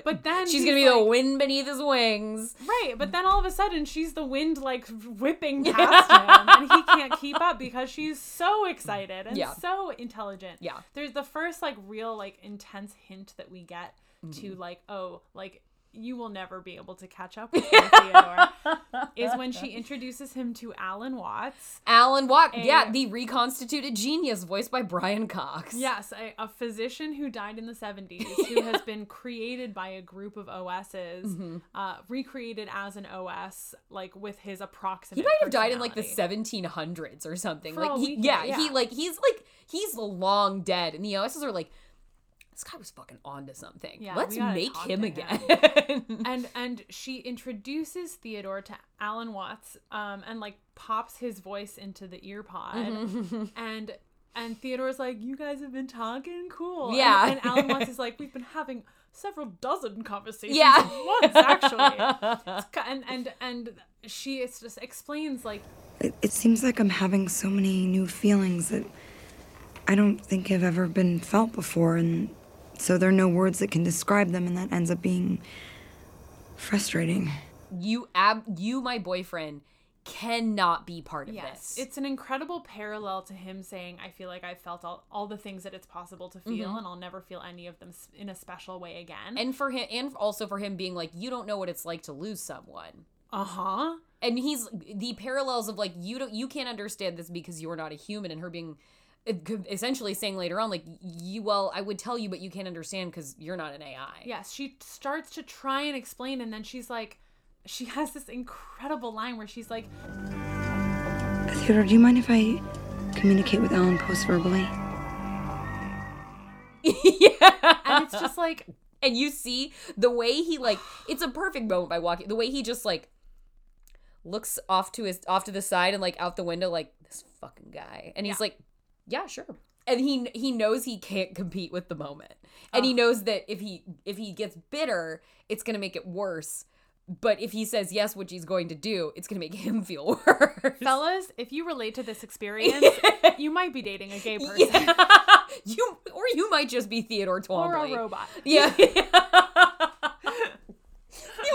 But then She's he's gonna be the wind beneath his wings. right but then all of a sudden she's the wind like whipping past him and he can't keep up because she's so excited and Yeah. so intelligent Yeah. there's the first like real like intense hint that we get to Mm-hmm. like oh like you will never be able to catch up with Theodore, is when she introduces him to Alan Watts. Alan Watt, yeah, the reconstituted genius voiced by Brian Cox. Yes, a, a physician who died in the 70s who has been created by a group of OSs, Mm-hmm. uh, recreated as an OS, like with his approximate. He might have died in like the 1700s or something. For like, he, can- yeah, he like he's like he's long dead, and the OSs are like, this guy was fucking onto something. Yeah, Let's make talk him again. and and she introduces Theodore to Alan Watts, um, and like pops his voice into the ear pod, Mm-hmm. and and Theodore's like, "You guys have been talking, cool." Yeah. and, Alan Watts is like, "We've been having several dozen conversations Yeah. at once, actually." And and and she is just explains like, It, it seems like I'm having so many new feelings that I don't think i've ever been felt before, and so there are no words that can describe them, and that ends up being frustrating. you ab you my boyfriend cannot be part of Yes, this. it's an incredible parallel to him saying, "I feel like I've felt all, all the things that it's possible to feel, and I'll never feel any of them in a special way again." Mm-hmm. and for him and also for him being like you don't know what it's like to lose someone. uh huh. and he's the parallels of like you don't you can't understand this because you're not a human and her being essentially saying later on like you well i would tell you but you can't understand because you're not an ai Yes, she starts to try and explain, and then she's like, she has this incredible line where she's like, Theodore, do you mind if I communicate with Alan post verbally? yeah and it's just like, and you see the way he like it's a perfect moment by walking the way he just like looks off to his off to the side and like out the window like this fucking guy and he's Yeah. like yeah sure. And he he knows he can't compete with the moment. And he knows that if he if he gets bitter it's gonna make it worse. But if he says yes which he's going to do it's gonna make him feel worse. Fellas, if you relate to this experience, you might be dating a gay person. Yeah. you or you might just be theodore Twombly or a robot. Yeah.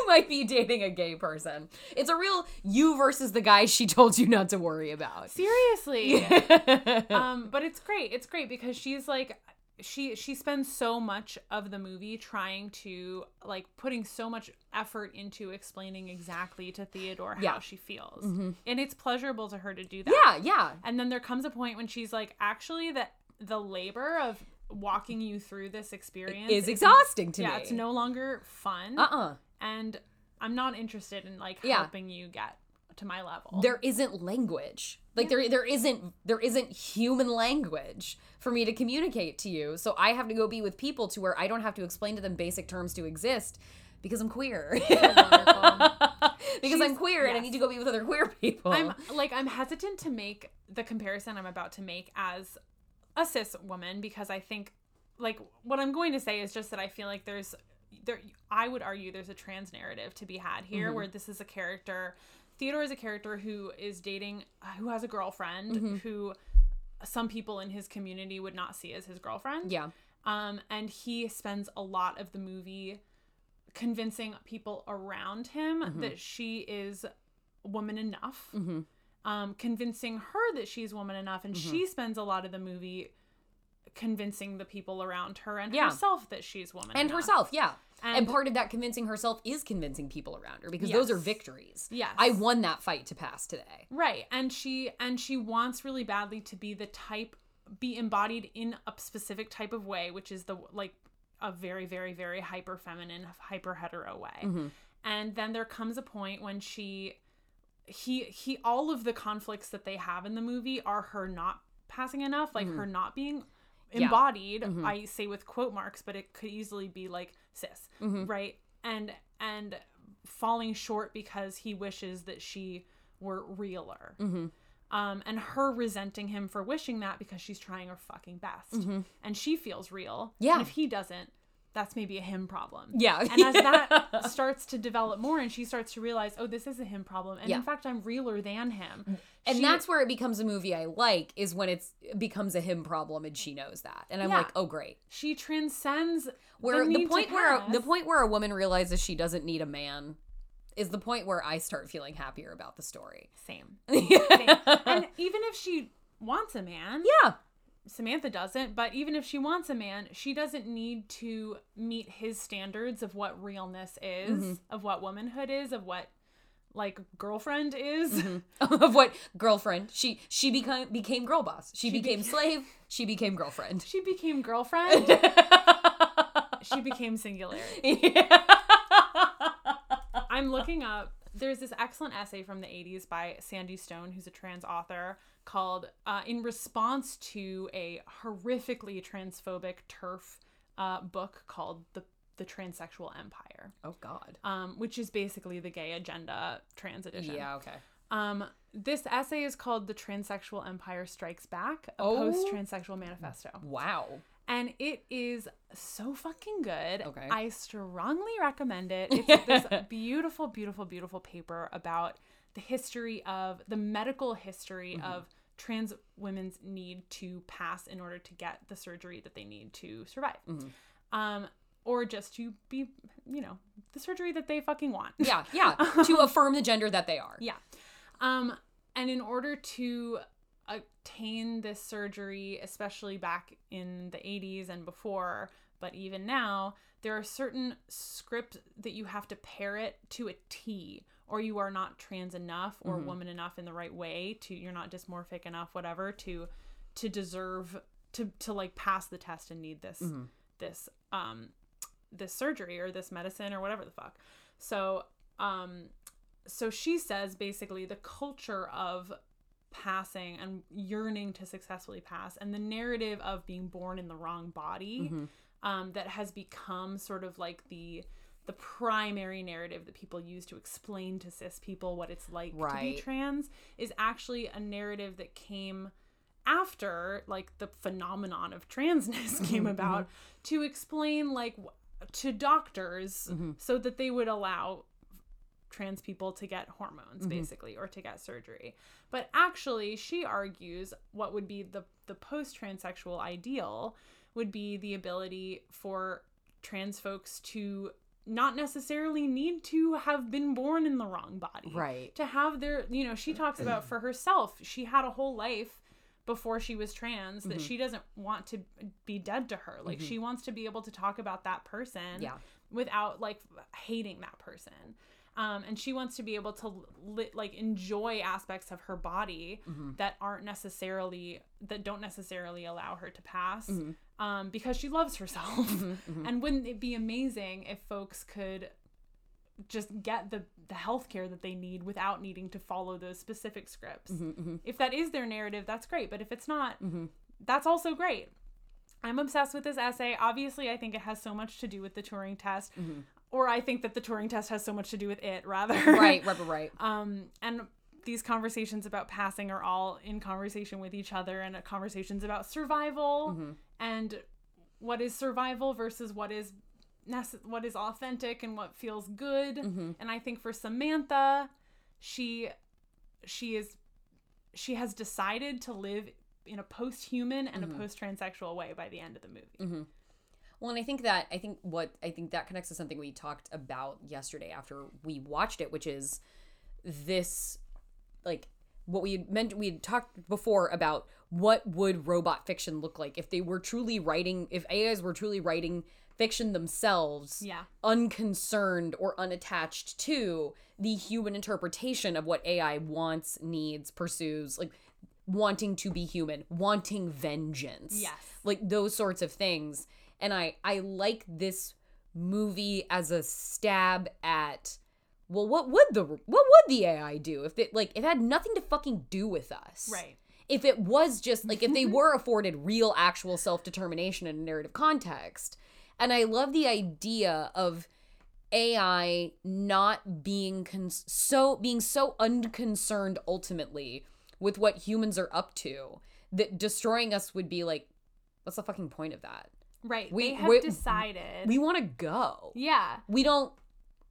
You might be dating a gay person. It's a real you versus the guy she told you not to worry about. Seriously. um, but it's great. It's great because she's like she she spends so much of the movie trying to like putting so much effort into explaining exactly to Theodore how Yeah. she feels. And it's pleasurable to her to do that. yeah, yeah. And then there comes a point when she's like, actually, that the labor of walking you through this experience Is exhausting to yeah, me. Yeah, it's no longer fun. Uh-uh. And I'm not interested in like Yeah. helping you get to my level. there isn't language. Like there there isn't there isn't human language for me to communicate to you. So i have to go be with people to where i don't have to explain to them basic terms to exist because i'm queer. Because i'm She's- queer and i need to go be with other queer people. I'm like I'm hesitant to make the comparison I'm about to make as a cis woman because I think like what I'm going to say is just that I feel like there's there I would argue there's a trans narrative to be had here Mm-hmm. where this is a character Theodore is a character who is dating who has a girlfriend Mm-hmm. who some people in his community would not see as his girlfriend. yeah Um, and he spends a lot of the movie convincing people around him Mm-hmm. that she is woman enough. Um, convincing her that she's woman enough, and Mm-hmm. she spends a lot of the movie convincing the people around her and Yeah. herself that she's woman and enough. herself yeah and, And- part of that convincing herself is convincing people around her because those are victories yeah i won that fight to pass today Right. And she and she wants really badly to be the type be embodied in a specific type of way, which is the like a very, very, very hyper feminine, hyper hetero way. Mm-hmm. And then there comes a point when she he he all of the conflicts that they have in the movie are her not passing enough, like mm-hmm. her not being Yeah. embodied. I say with quote marks, but it could easily be like cis, Mm-hmm. right? And and falling short because he wishes that she were realer. Mm-hmm. Um, and her resenting him for wishing that because she's trying her fucking best, and she feels real. Mm-hmm. Yeah. And if he doesn't, that's maybe a him problem. Yeah. And as that starts to develop more, and she starts to realize, oh, this is a him problem, and Yeah. in fact, I'm realer than him. and she- that's where it becomes a movie i like is when it's it becomes a him problem and she knows that and i'm Yeah. like oh great she transcends where the, the, point where the point where a woman realizes she doesn't need a man is the point where I start feeling happier about the story. same. Same. and even if she wants a man, yeah. Samantha doesn't, but even if she wants a man, she doesn't need to meet his standards of what realness is, Mm-hmm. of what womanhood is, of what like girlfriend is. Mm-hmm. of what girlfriend she she became became girl boss. She, She became beca- slave. She became girlfriend. She became girlfriend. she became singularity. I'm looking up. There's this excellent essay from the 80s by Sandy Stone, who's a trans author, called uh, In Response to a Horrifically Transphobic TERF uh, book called The, the Transsexual Empire, oh God. um, which is basically the gay agenda trans edition. Yeah. Okay. Um, this essay is called The Transsexual Empire Strikes Back, a Oh. post transsexual manifesto Wow. And it is so fucking good. Okay. I strongly recommend it. It's this beautiful, beautiful, beautiful paper about the history of the medical history Mm-hmm. of trans women's need to pass in order to get the surgery that they need to survive. Mm-hmm. Um, or just to be, you know, the surgery that they fucking want. Yeah. Yeah. to affirm the gender that they are. Yeah. Um, and in order to attain this surgery, especially back in the 80s and before, but even now, there are certain scripts that you have to pair it to a T, or you are not trans enough or woman enough in the right way to you're not dysmorphic enough, whatever, to to deserve to to like pass the test and need this this um this surgery or this medicine or whatever the fuck. So um so she says basically the culture of passing and yearning to successfully pass and the narrative of being born in the wrong body mm-hmm. um, that has become sort of like the the primary narrative that people use to explain to cis people what it's like to be trans is actually a narrative that came after like the phenomenon of transness mm-hmm, came mm-hmm. about to explain like to doctors so that they would allow trans people to get hormones mm-hmm. basically or to get surgery. But actually she argues what would be the the post transsexual ideal would be the ability for trans folks to not necessarily need to have been born in the wrong body. Right. to have their you know she talks about for herself she had a whole life before she was trans that mm-hmm. she doesn't want to be dead to her. Like she mm-hmm. wants to be able to talk about that person Yeah. without like hating that person um, and she wants to be able to li- like enjoy aspects of her body mm-hmm. that aren't necessarily that don't necessarily allow her to pass mm-hmm. um, because she loves herself. Mm-hmm. And wouldn't it be amazing if folks could just get the the health care that they need without needing to follow those specific scripts. Mm-hmm, If that is their narrative, that's great. But if it's not, that's also great. I'm obsessed with this essay. Obviously, I think it has so much to do with the Turing test, or I think that the Turing test has so much to do with it, rather. right, right, right. Um, and these conversations about passing are all in conversation with each other and uh, conversations about survival and what is survival versus what is nece- what is authentic and what feels good. And I think for Samantha, she she is she has decided to live in a post-human and a post-transsexual way by the end of the movie. Well, and I think that I think what I think that connects to something we talked about yesterday after we watched it, which is this like what we had meant we had talked before about what would robot fiction look like if they were truly writing if AIs were truly writing fiction themselves Yeah. unconcerned or unattached to the human interpretation of what AI wants, needs, pursues, like wanting to be human, wanting vengeance. Yes. Like those sorts of things. And I I like this movie as a stab at well what would the what would the AI do if it like it had nothing to fucking do with us. Right. If it was just like if they were afforded real actual self-determination in a narrative context. And I love the idea of AI not being con- so being so unconcerned ultimately with what humans are up to that destroying us would be like what's the fucking point of that? Right. We- they have we- decided. We want to go. yeah. We don't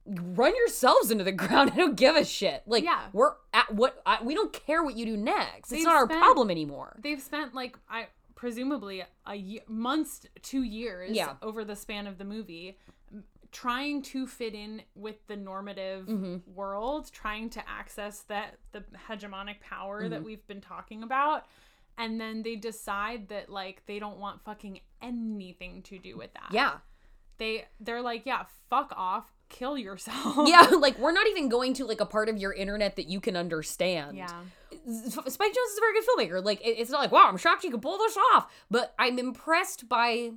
run yourselves into the ground. I don't give a shit. Like Yeah. we're at what I, we don't care what you do next. They've it's not our problem anymore. They've spent like I presumably a year, months, two years Yeah. over the span of the movie, trying to fit in with the normative Mm-hmm. world, trying to access that the hegemonic power Mm-hmm. that we've been talking about. And then they decide that like they don't want fucking anything to do with that. Yeah. They they're like, yeah, fuck off, kill yourself. Yeah, like we're not even going to like a part of your internet that you can understand. Yeah. Spike Jonze is a very good filmmaker. Like it's not like wow, I'm shocked you could pull this off, but I'm impressed by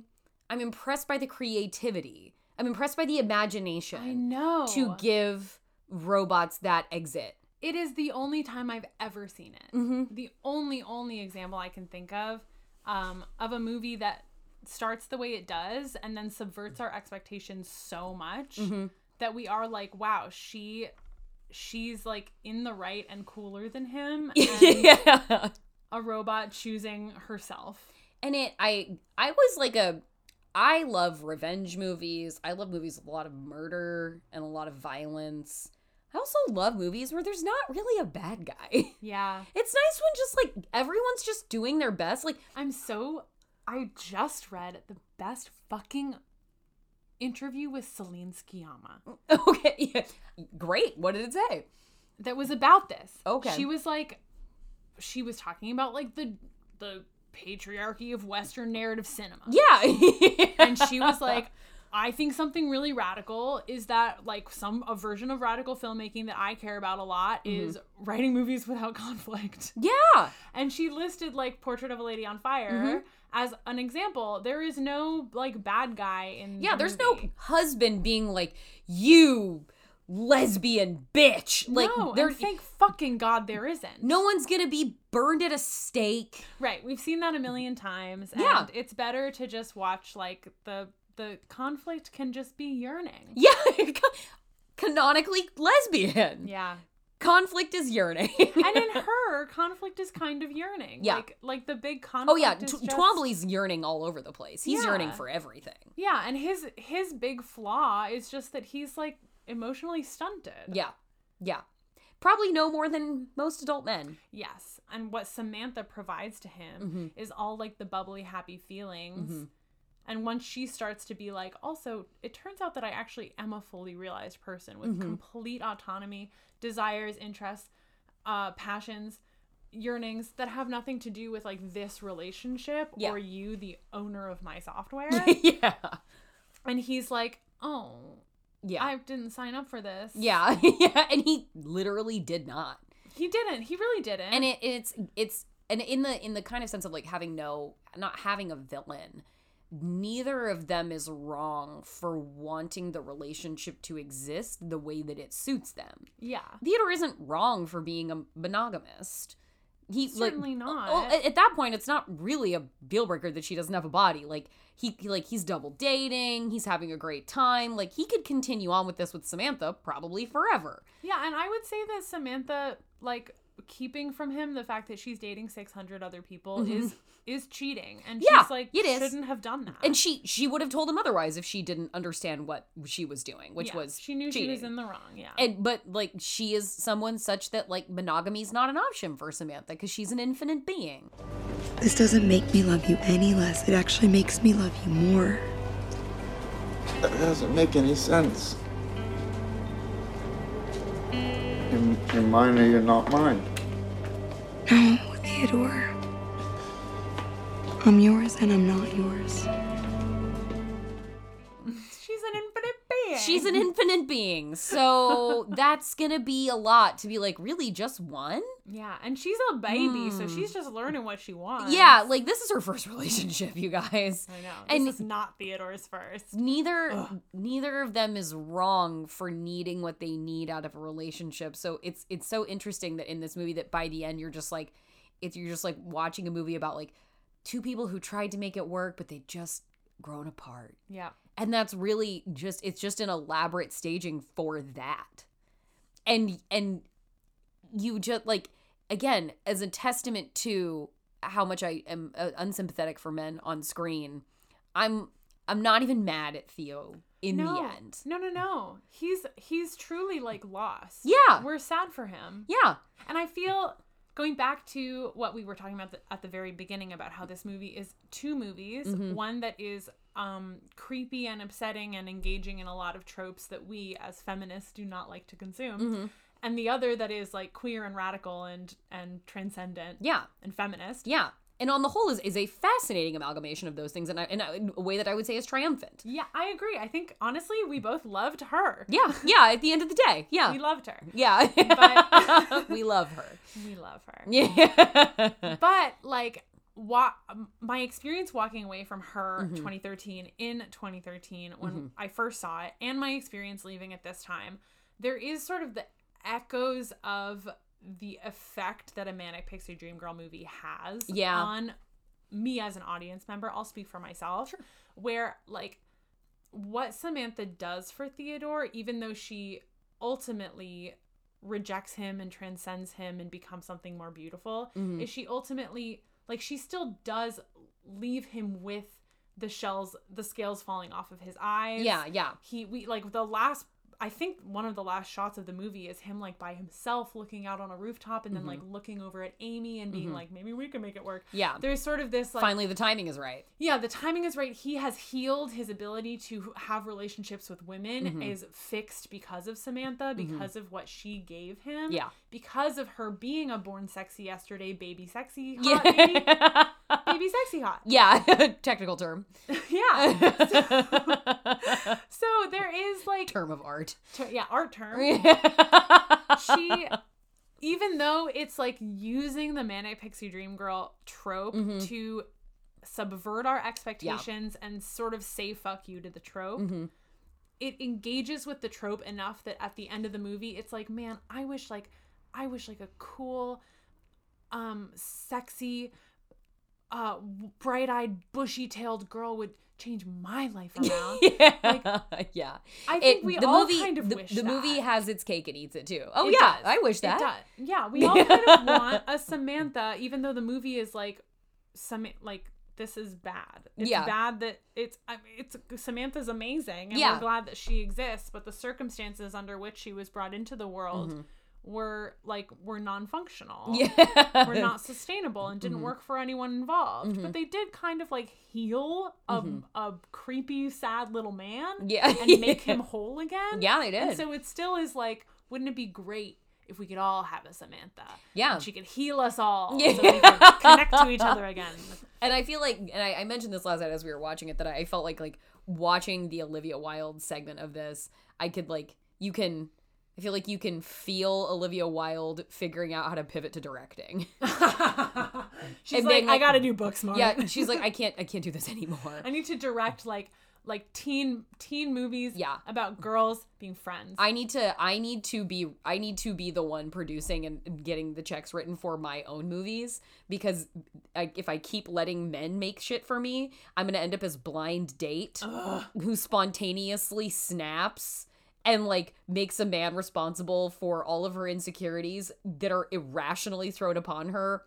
I'm impressed by the creativity. I'm impressed by the imagination I know. to give robots that exit. It is the only time I've ever seen it. Mm-hmm. The only, only example I can think of um, of a movie that starts the way it does and then subverts our expectations so much Mm-hmm. that we are like, wow, she, she's like in the right and cooler than him. And yeah. a robot choosing herself. and it i i was like a i love revenge movies i love movies with a lot of murder and a lot of violence i also love movies where there's not really a bad guy Yeah. it's nice when just like everyone's just doing their best like I'm so. I just read the best fucking interview with Celine Sciamma. okay yeah, great what did it say that was about this. Okay. She was like she was talking about like the the patriarchy of western narrative cinema. yeah And she was like I think something really radical is that like some a version of radical filmmaking that I care about a lot Mm-hmm. is writing movies without conflict. yeah And she listed like Portrait of a Lady on Fire Mm-hmm. as an example. There is no like bad guy in yeah the there's no husband being like you lesbian bitch like no, there thank fucking God there isn't. no one's gonna be burned at a stake Right. We've seen that a million times. And Yeah. it's better to just watch like the the conflict can just be yearning. Yeah, canonically lesbian. Yeah. Conflict is yearning. And in her, conflict is kind of yearning. Yeah. Like like the big conflict. oh yeah, T- just- Twombly's yearning all over the place. He's Yeah. yearning for everything. Yeah, and his his big flaw is just that he's like emotionally stunted. Yeah, yeah. Probably no more than most adult men. Yes. And what Samantha provides to him Mm-hmm. is all like the bubbly, happy feelings. And once she starts to be like, also, it turns out that I actually am a fully realized person with Mm-hmm. complete autonomy, desires, interests, uh, passions, yearnings that have nothing to do with like this relationship Yeah. or you, the owner of my software. yeah, and he's like, oh, yeah, I didn't sign up for this. yeah, yeah. And he literally did not. He didn't. He really didn't. And it, it's it's and in the in the kind of sense of like having no not having a villain neither of them is wrong for wanting the relationship to exist the way that it suits them. Yeah. Theodore isn't wrong for being a monogamist. He Certainly like, not. Oh, well, at, at that point, it's not really a deal breaker that she doesn't have a body. Like he, like he's double dating. He's having a great time. Like he could continue on with this with Samantha probably forever. Yeah, and I would say that Samantha, like, keeping from him the fact that she's dating 600 other people mm-hmm. is is cheating. And. Yeah, she's like, it is. shouldn't have done that. And she she would have told him otherwise if she didn't understand what she was doing, which Yeah, was she knew she was in the wrong. Yeah. And but like she is someone such that like monogamy is not an option for Samantha because she's an infinite being. This doesn't make me love you any less. It actually makes me love you more. That doesn't make any sense. You're, you're mine or you're not mine. No, Theodore. I'm yours and I'm not yours. she's an infinite being. She's an infinite being. So that's gonna be a lot to be like, really just one? Yeah, and she's a baby, so she's just learning what she wants. Hmm. Yeah, like this is her first relationship, you guys. I know. And it's not Theodore's first. neither neither of them is wrong for needing what they need out of a relationship. So it's it's so interesting that in this movie that by the end you're just like it's you're just like watching a movie about like two people who tried to make it work but they just grown apart. Yeah. And that's really just it's just an elaborate staging for that. And and you just like again as a testament to how much I am uh, unsympathetic for men on screen. I'm I'm not even mad at Theo in no, the end. No, no, no. He's he's truly like lost. Yeah. We're sad for him. Yeah. And I feel going back to what we were talking about th- at the very beginning about how this movie is two movies, Mm-hmm. one that is um creepy and upsetting and engaging in a lot of tropes that we as feminists do not like to consume. Mm-hmm. And the other that is like queer and radical and and transcendent Yeah. and feminist. Yeah. And on the whole is is a fascinating amalgamation of those things in a- in a way that I would say is triumphant. Yeah, I agree. I think honestly we both loved her. Yeah. Yeah, at the end of the day. Yeah. We loved her. yeah. But- we love her. We love her. Yeah. but like wa- my experience walking away from her Mm-hmm. 2013 in 2013 when I first saw it and my experience leaving at this time there is sort of the echoes of the effect that a manic pixie dream girl movie has Yeah. on me as an audience member I'll speak for myself where like what Samantha does for Theodore even though she ultimately rejects him and transcends him and becomes something more beautiful Mm-hmm. is she ultimately like she still does leave him with the shells the scales falling off of his eyes Yeah, yeah. he we like the last I think one of the last shots of the movie is him like by himself looking out on a rooftop and then like looking over at Amy and being like maybe we can make it work. Mm-hmm. Yeah. There's sort of this like Finally the timing is right. yeah, the timing is right. He has healed his ability to have relationships with women Mm-hmm. is fixed because of Samantha, because of what she gave him. Yeah. Because of her being a born sexy yesterday, baby sexy Yeah. hot baby, baby sexy hot. yeah, technical term. Yeah. So, so there is like term of art. ter- yeah, art term. she even though it's like using the manic pixie dream girl trope Mm-hmm. to subvert our expectations and sort of say fuck you to the trope Mm-hmm. it engages with the trope enough that at the end of the movie it's like man i wish like i wish like a cool um sexy uh bright-eyed bushy-tailed girl would change my life around yeah. yeah. I think we all kind of the, wish the movie has its cake and eats it too. Oh It yeah, does. I wish that. It does. Yeah, we all kind of want a Samantha, even though the movie is like some like this is bad. It's Yeah. bad that it's I mean, it's Samantha's amazing and Yeah. we're glad that she exists, but the circumstances under which she was brought into the world were like were non-functional. Mm-hmm. Yeah. Were not sustainable and didn't work for anyone involved. But they did kind of like heal a, a creepy, sad little man Yeah. and make him whole again. Yeah, they And did. so it still is like, wouldn't it be great if we could all have a Samantha? Yeah. And she could heal us all Yeah. so we could connect to each other again. and I feel like, and I, I mentioned this last night as we were watching it, that I felt like like watching the Olivia Wilde segment of this, I could like you can I feel like you can feel Olivia Wilde figuring out how to pivot to directing. She's like, being I gotta do book smart. yeah, she's like, I can't, I can't do this anymore. I need to direct like like teen teen movies Yeah. about girls being friends. I need to I need to be I need to be the one producing and getting the checks written for my own movies because I, if I keep letting men make shit for me, I'm to end up as blind date who spontaneously snaps and like makes a man responsible for all of her insecurities that are irrationally thrown upon her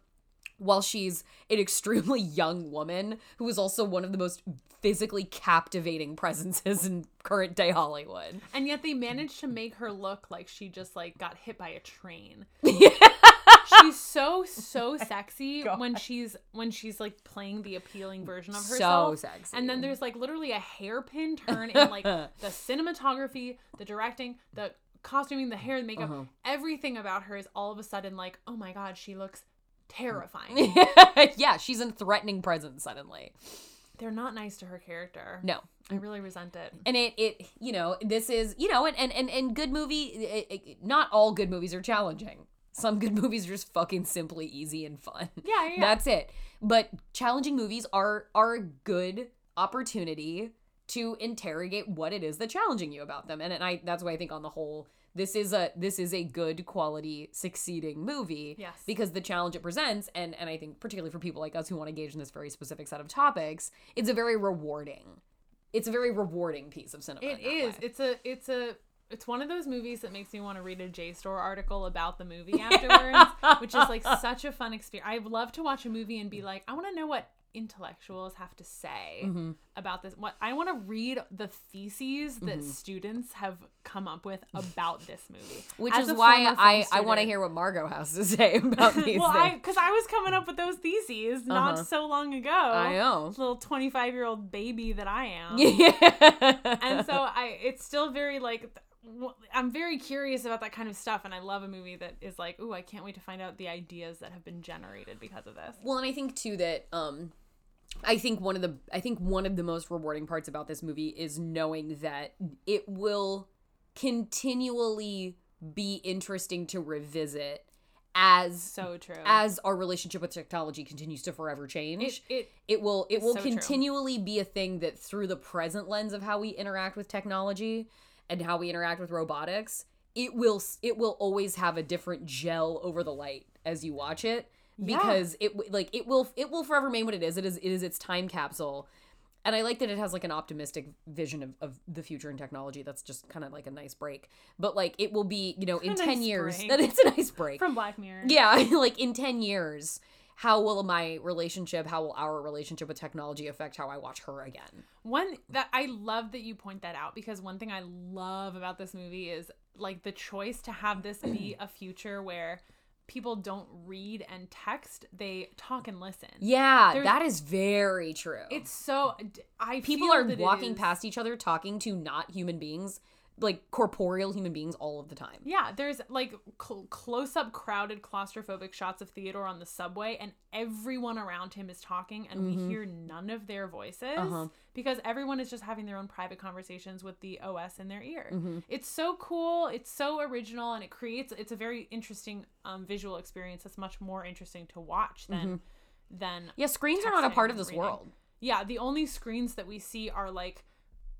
while she's an extremely young woman who is also one of the most physically captivating presences in current day Hollywood. and yet they managed to make her look like she just like got hit by a train. she's so so sexy when she's when she's like playing the appealing version of herself. So sexy. And then there's like literally a hairpin turn in like the cinematography, the directing, the costuming, the hair, the makeup, Uh-huh. everything about her is all of a sudden like, oh my god, she looks terrifying. yeah, she's a threatening presence suddenly. They're not nice to her character. No. I really resent it. And it, it, you know, this is, you know, and and and, and good movie. It, it- not all good movies are challenging. Some good movies are just fucking simply easy and fun. Yeah, yeah, yeah. That's it. But challenging movies are are a good opportunity to interrogate what it is that's challenging you about them. And, and I that's why I think on the whole this is a this is a good quality succeeding movie Yes. because the challenge it presents and and I think particularly for people like us who want to engage in this very specific set of topics, it's a very rewarding. It's a very rewarding piece of cinema. It is. way. It's a. It's a. It's one of those movies that makes me want to read a JSTOR article about the movie afterwards, which is like such a fun experience. I love to watch a movie and be like, I want to know what intellectuals have to say Mm-hmm. about this. What I want to read the theses that Mm-hmm. students have come up with about this movie, Which As is why I, I want to hear what Margot has to say about these Well, I because I was coming up with those theses not Uh-huh. so long ago. I know. little twenty five year old baby that I am. Yeah. and so I it's still very like I'm very curious about that kind of stuff and I love a movie that is like ooh I can't wait to find out the ideas that have been generated because of this. Well, and I think too that um I think one of the I think one of the most rewarding parts about this movie is knowing that it will continually be interesting to revisit as So true. as our relationship with technology continues to forever change. it it it will it will so true. continually be a thing that through the present lens of how we interact with technology and how we interact with robotics it will it will always have a different gel over the light as you watch it because it like it will it will forever remain what it is it is it is its time capsule and I like that it has like an optimistic vision of, of the future and technology. That's just kind of like a nice break. But like it will be, you know, in 10 nice years, break. that it's a nice break. from Black Mirror. Yeah, like in 10 years, how will my relationship, how will our relationship with technology affect how I watch her again? One that I love that you point that out because one thing I love about this movie is like the choice to have this be a future where people don't read and text, they talk and listen. Yeah, There's- that is very true. It's so I people are walking past each other talking to not human beings, like corporeal human beings all of the time. Yeah, there's like cl- close up, crowded, claustrophobic shots of Theodore on the subway, and everyone around him is talking, and we hear none of their voices Uh-huh. because everyone is just having their own private conversations with the OS in their ear. It's so cool, it's so original, and it creates it's a very interesting um, visual experience that's much more interesting to watch than than Yeah, screens are not a part of this reading. world. Yeah, the only screens that we see are like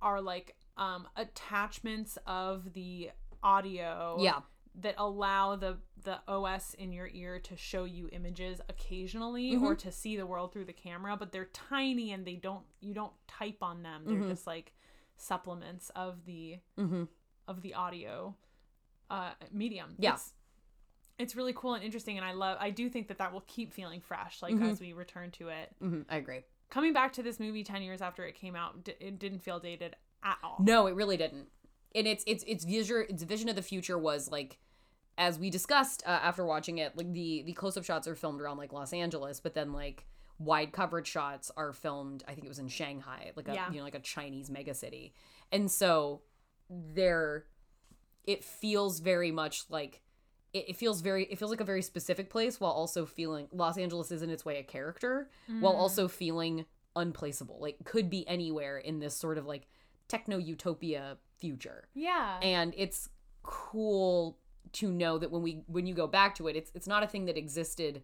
are like um attachments of the audio Yeah. that allow the the OS in your ear to show you images occasionally Mm-hmm. or to see the world through the camera, but they're tiny and they don't you don't type on them. They're Mm-hmm. just like supplements of the of the audio uh medium. Yeah. It's, really cool and interesting and I love I do think that that will keep feeling fresh like Mm-hmm. as we return to it hmm I agree. coming back to this movie 10 years after it came out d- it didn't feel dated at all No, it really didn't. And its its its vision its vision of the future was like as we discussed uh, after watching it, like the the close up shots are filmed around like Los Angeles, but then like wide coverage shots are filmed. I think it was in Shanghai, like a Yeah. you know like a Chinese mega city, and so there, it feels very much like it, it feels very it feels like a very specific place while also feeling Los Angeles is in its way a character while also feeling unplaceable like could be anywhere in this sort of like techno utopia future yeah and it's cool to know that when we when you go back to it, it's it's not a thing that existed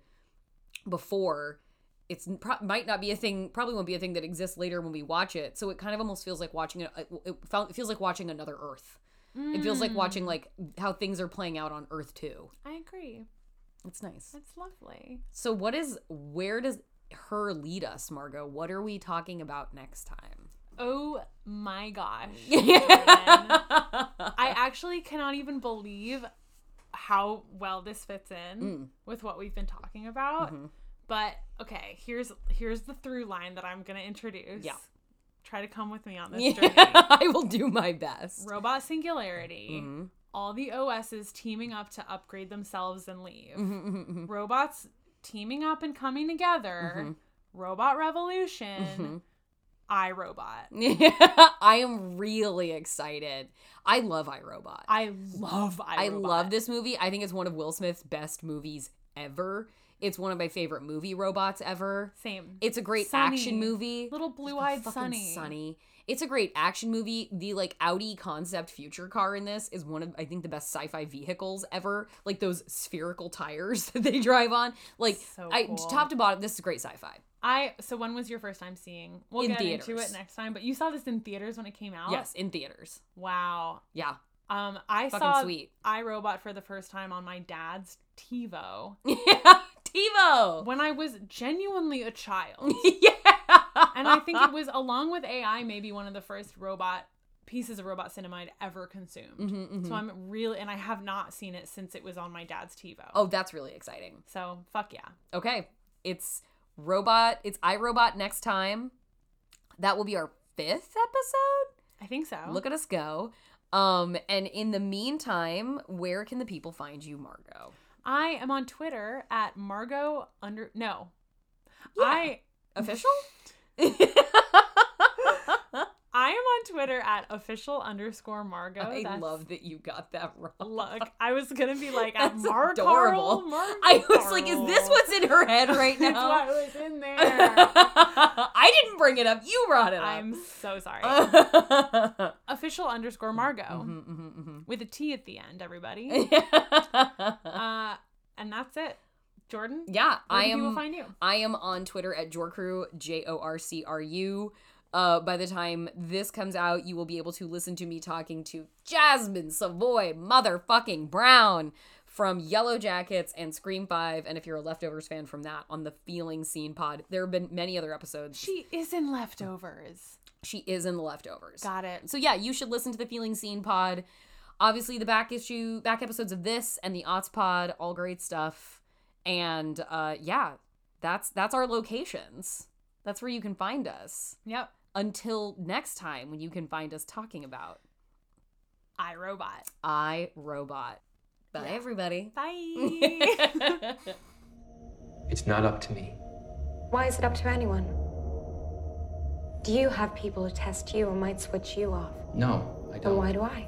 before. It's pro- might not be a thing. Probably won't be a thing that exists later when we watch it. So it kind of almost feels like watching it. It, it feels like watching another Earth. It feels like watching like how things are playing out on Earth too. I agree. It's nice. It's lovely. So what is where does her lead us, Margot? What are we talking about next time? Oh my gosh. I actually cannot even believe how well this fits in Mm. with what we've been talking about. Mm-hmm. But okay, here's here's the through line that I'm gonna introduce. Yeah. Try to come with me on this Yeah, journey. I will do my best. Robot singularity. Mm-hmm. All the OSs teaming up to upgrade themselves and leave. Mm-hmm, Robots teaming up and coming together. Robot revolution. I Robot. I am really excited. I love I Robot. I love I, I love this movie. I think it's one of Will Smith's best movies ever. It's one of my favorite movie robots ever. Same. It's a great Sonny. action movie. Little blue-eyed Sonny. Sonny. It's a great action movie. The like Audi concept future car in this is one of I think the best sci-fi vehicles ever. Like those spherical tires that they drive on. Like So I cool. top to bottom, this is great sci-fi. I so when was your first time seeing? We'll In get into it next time. But you saw this in theaters when it came out. Yes, in theaters. Wow. Yeah. Um, I Fucking saw sweet. I Robot for the first time on my dad's TiVo Yeah. TiVo. when I was genuinely a child, yeah. And I think it was along with AI maybe one of the first robot pieces of robot cinema I'd ever consumed. Mm-hmm, So I'm really, and I have not seen it since it was on my dad's TiVo. Oh, that's really exciting. so fuck yeah. Okay. It's robot. It's I Robot next time. That will be our fifth episode. I think so. Look at us go. Um, and in the meantime, where can the people find you, Margot? I am on Twitter at Margot under no. I Official? I am on Twitter at official underscore Margo. I That's- love that you got that wrong. Look, I was gonna be like at That's Mar adorable. Carl, Mar I was like, is this what's in her head right It's what now? was in there. I didn't bring it up. You brought it up. I'm so sorry. mm-hmm, official underscore Margot mm-hmm. with a T at the end, everybody. uh, and that's it. Jordan, yeah, I do people am. find you? I am on Twitter at Jorcru, J O R C R U. Uh, by the time this comes out, you will be able to listen to me talking to Jasmin Savoy, motherfucking Brown from Yellowjackets and Scream 5. And if you're a Leftovers fan from that, on the Feeling Seen pod, there have been many other episodes. She is in leftovers. She is in the Leftovers. Got it. So yeah, you should listen to the Feeling Seen pod. Obviously, the back issue, back episodes of this and the Aughts pod, all great stuff. And uh, yeah, that's that's our locations. That's where you can find us. Yep. Until next time, when you can find us talking about I Robot. I Robot. Bye, everybody. Bye. It's not up to me. Why is it up to anyone? Do you have people who test you and might switch you off? No, I don't. Then why do I?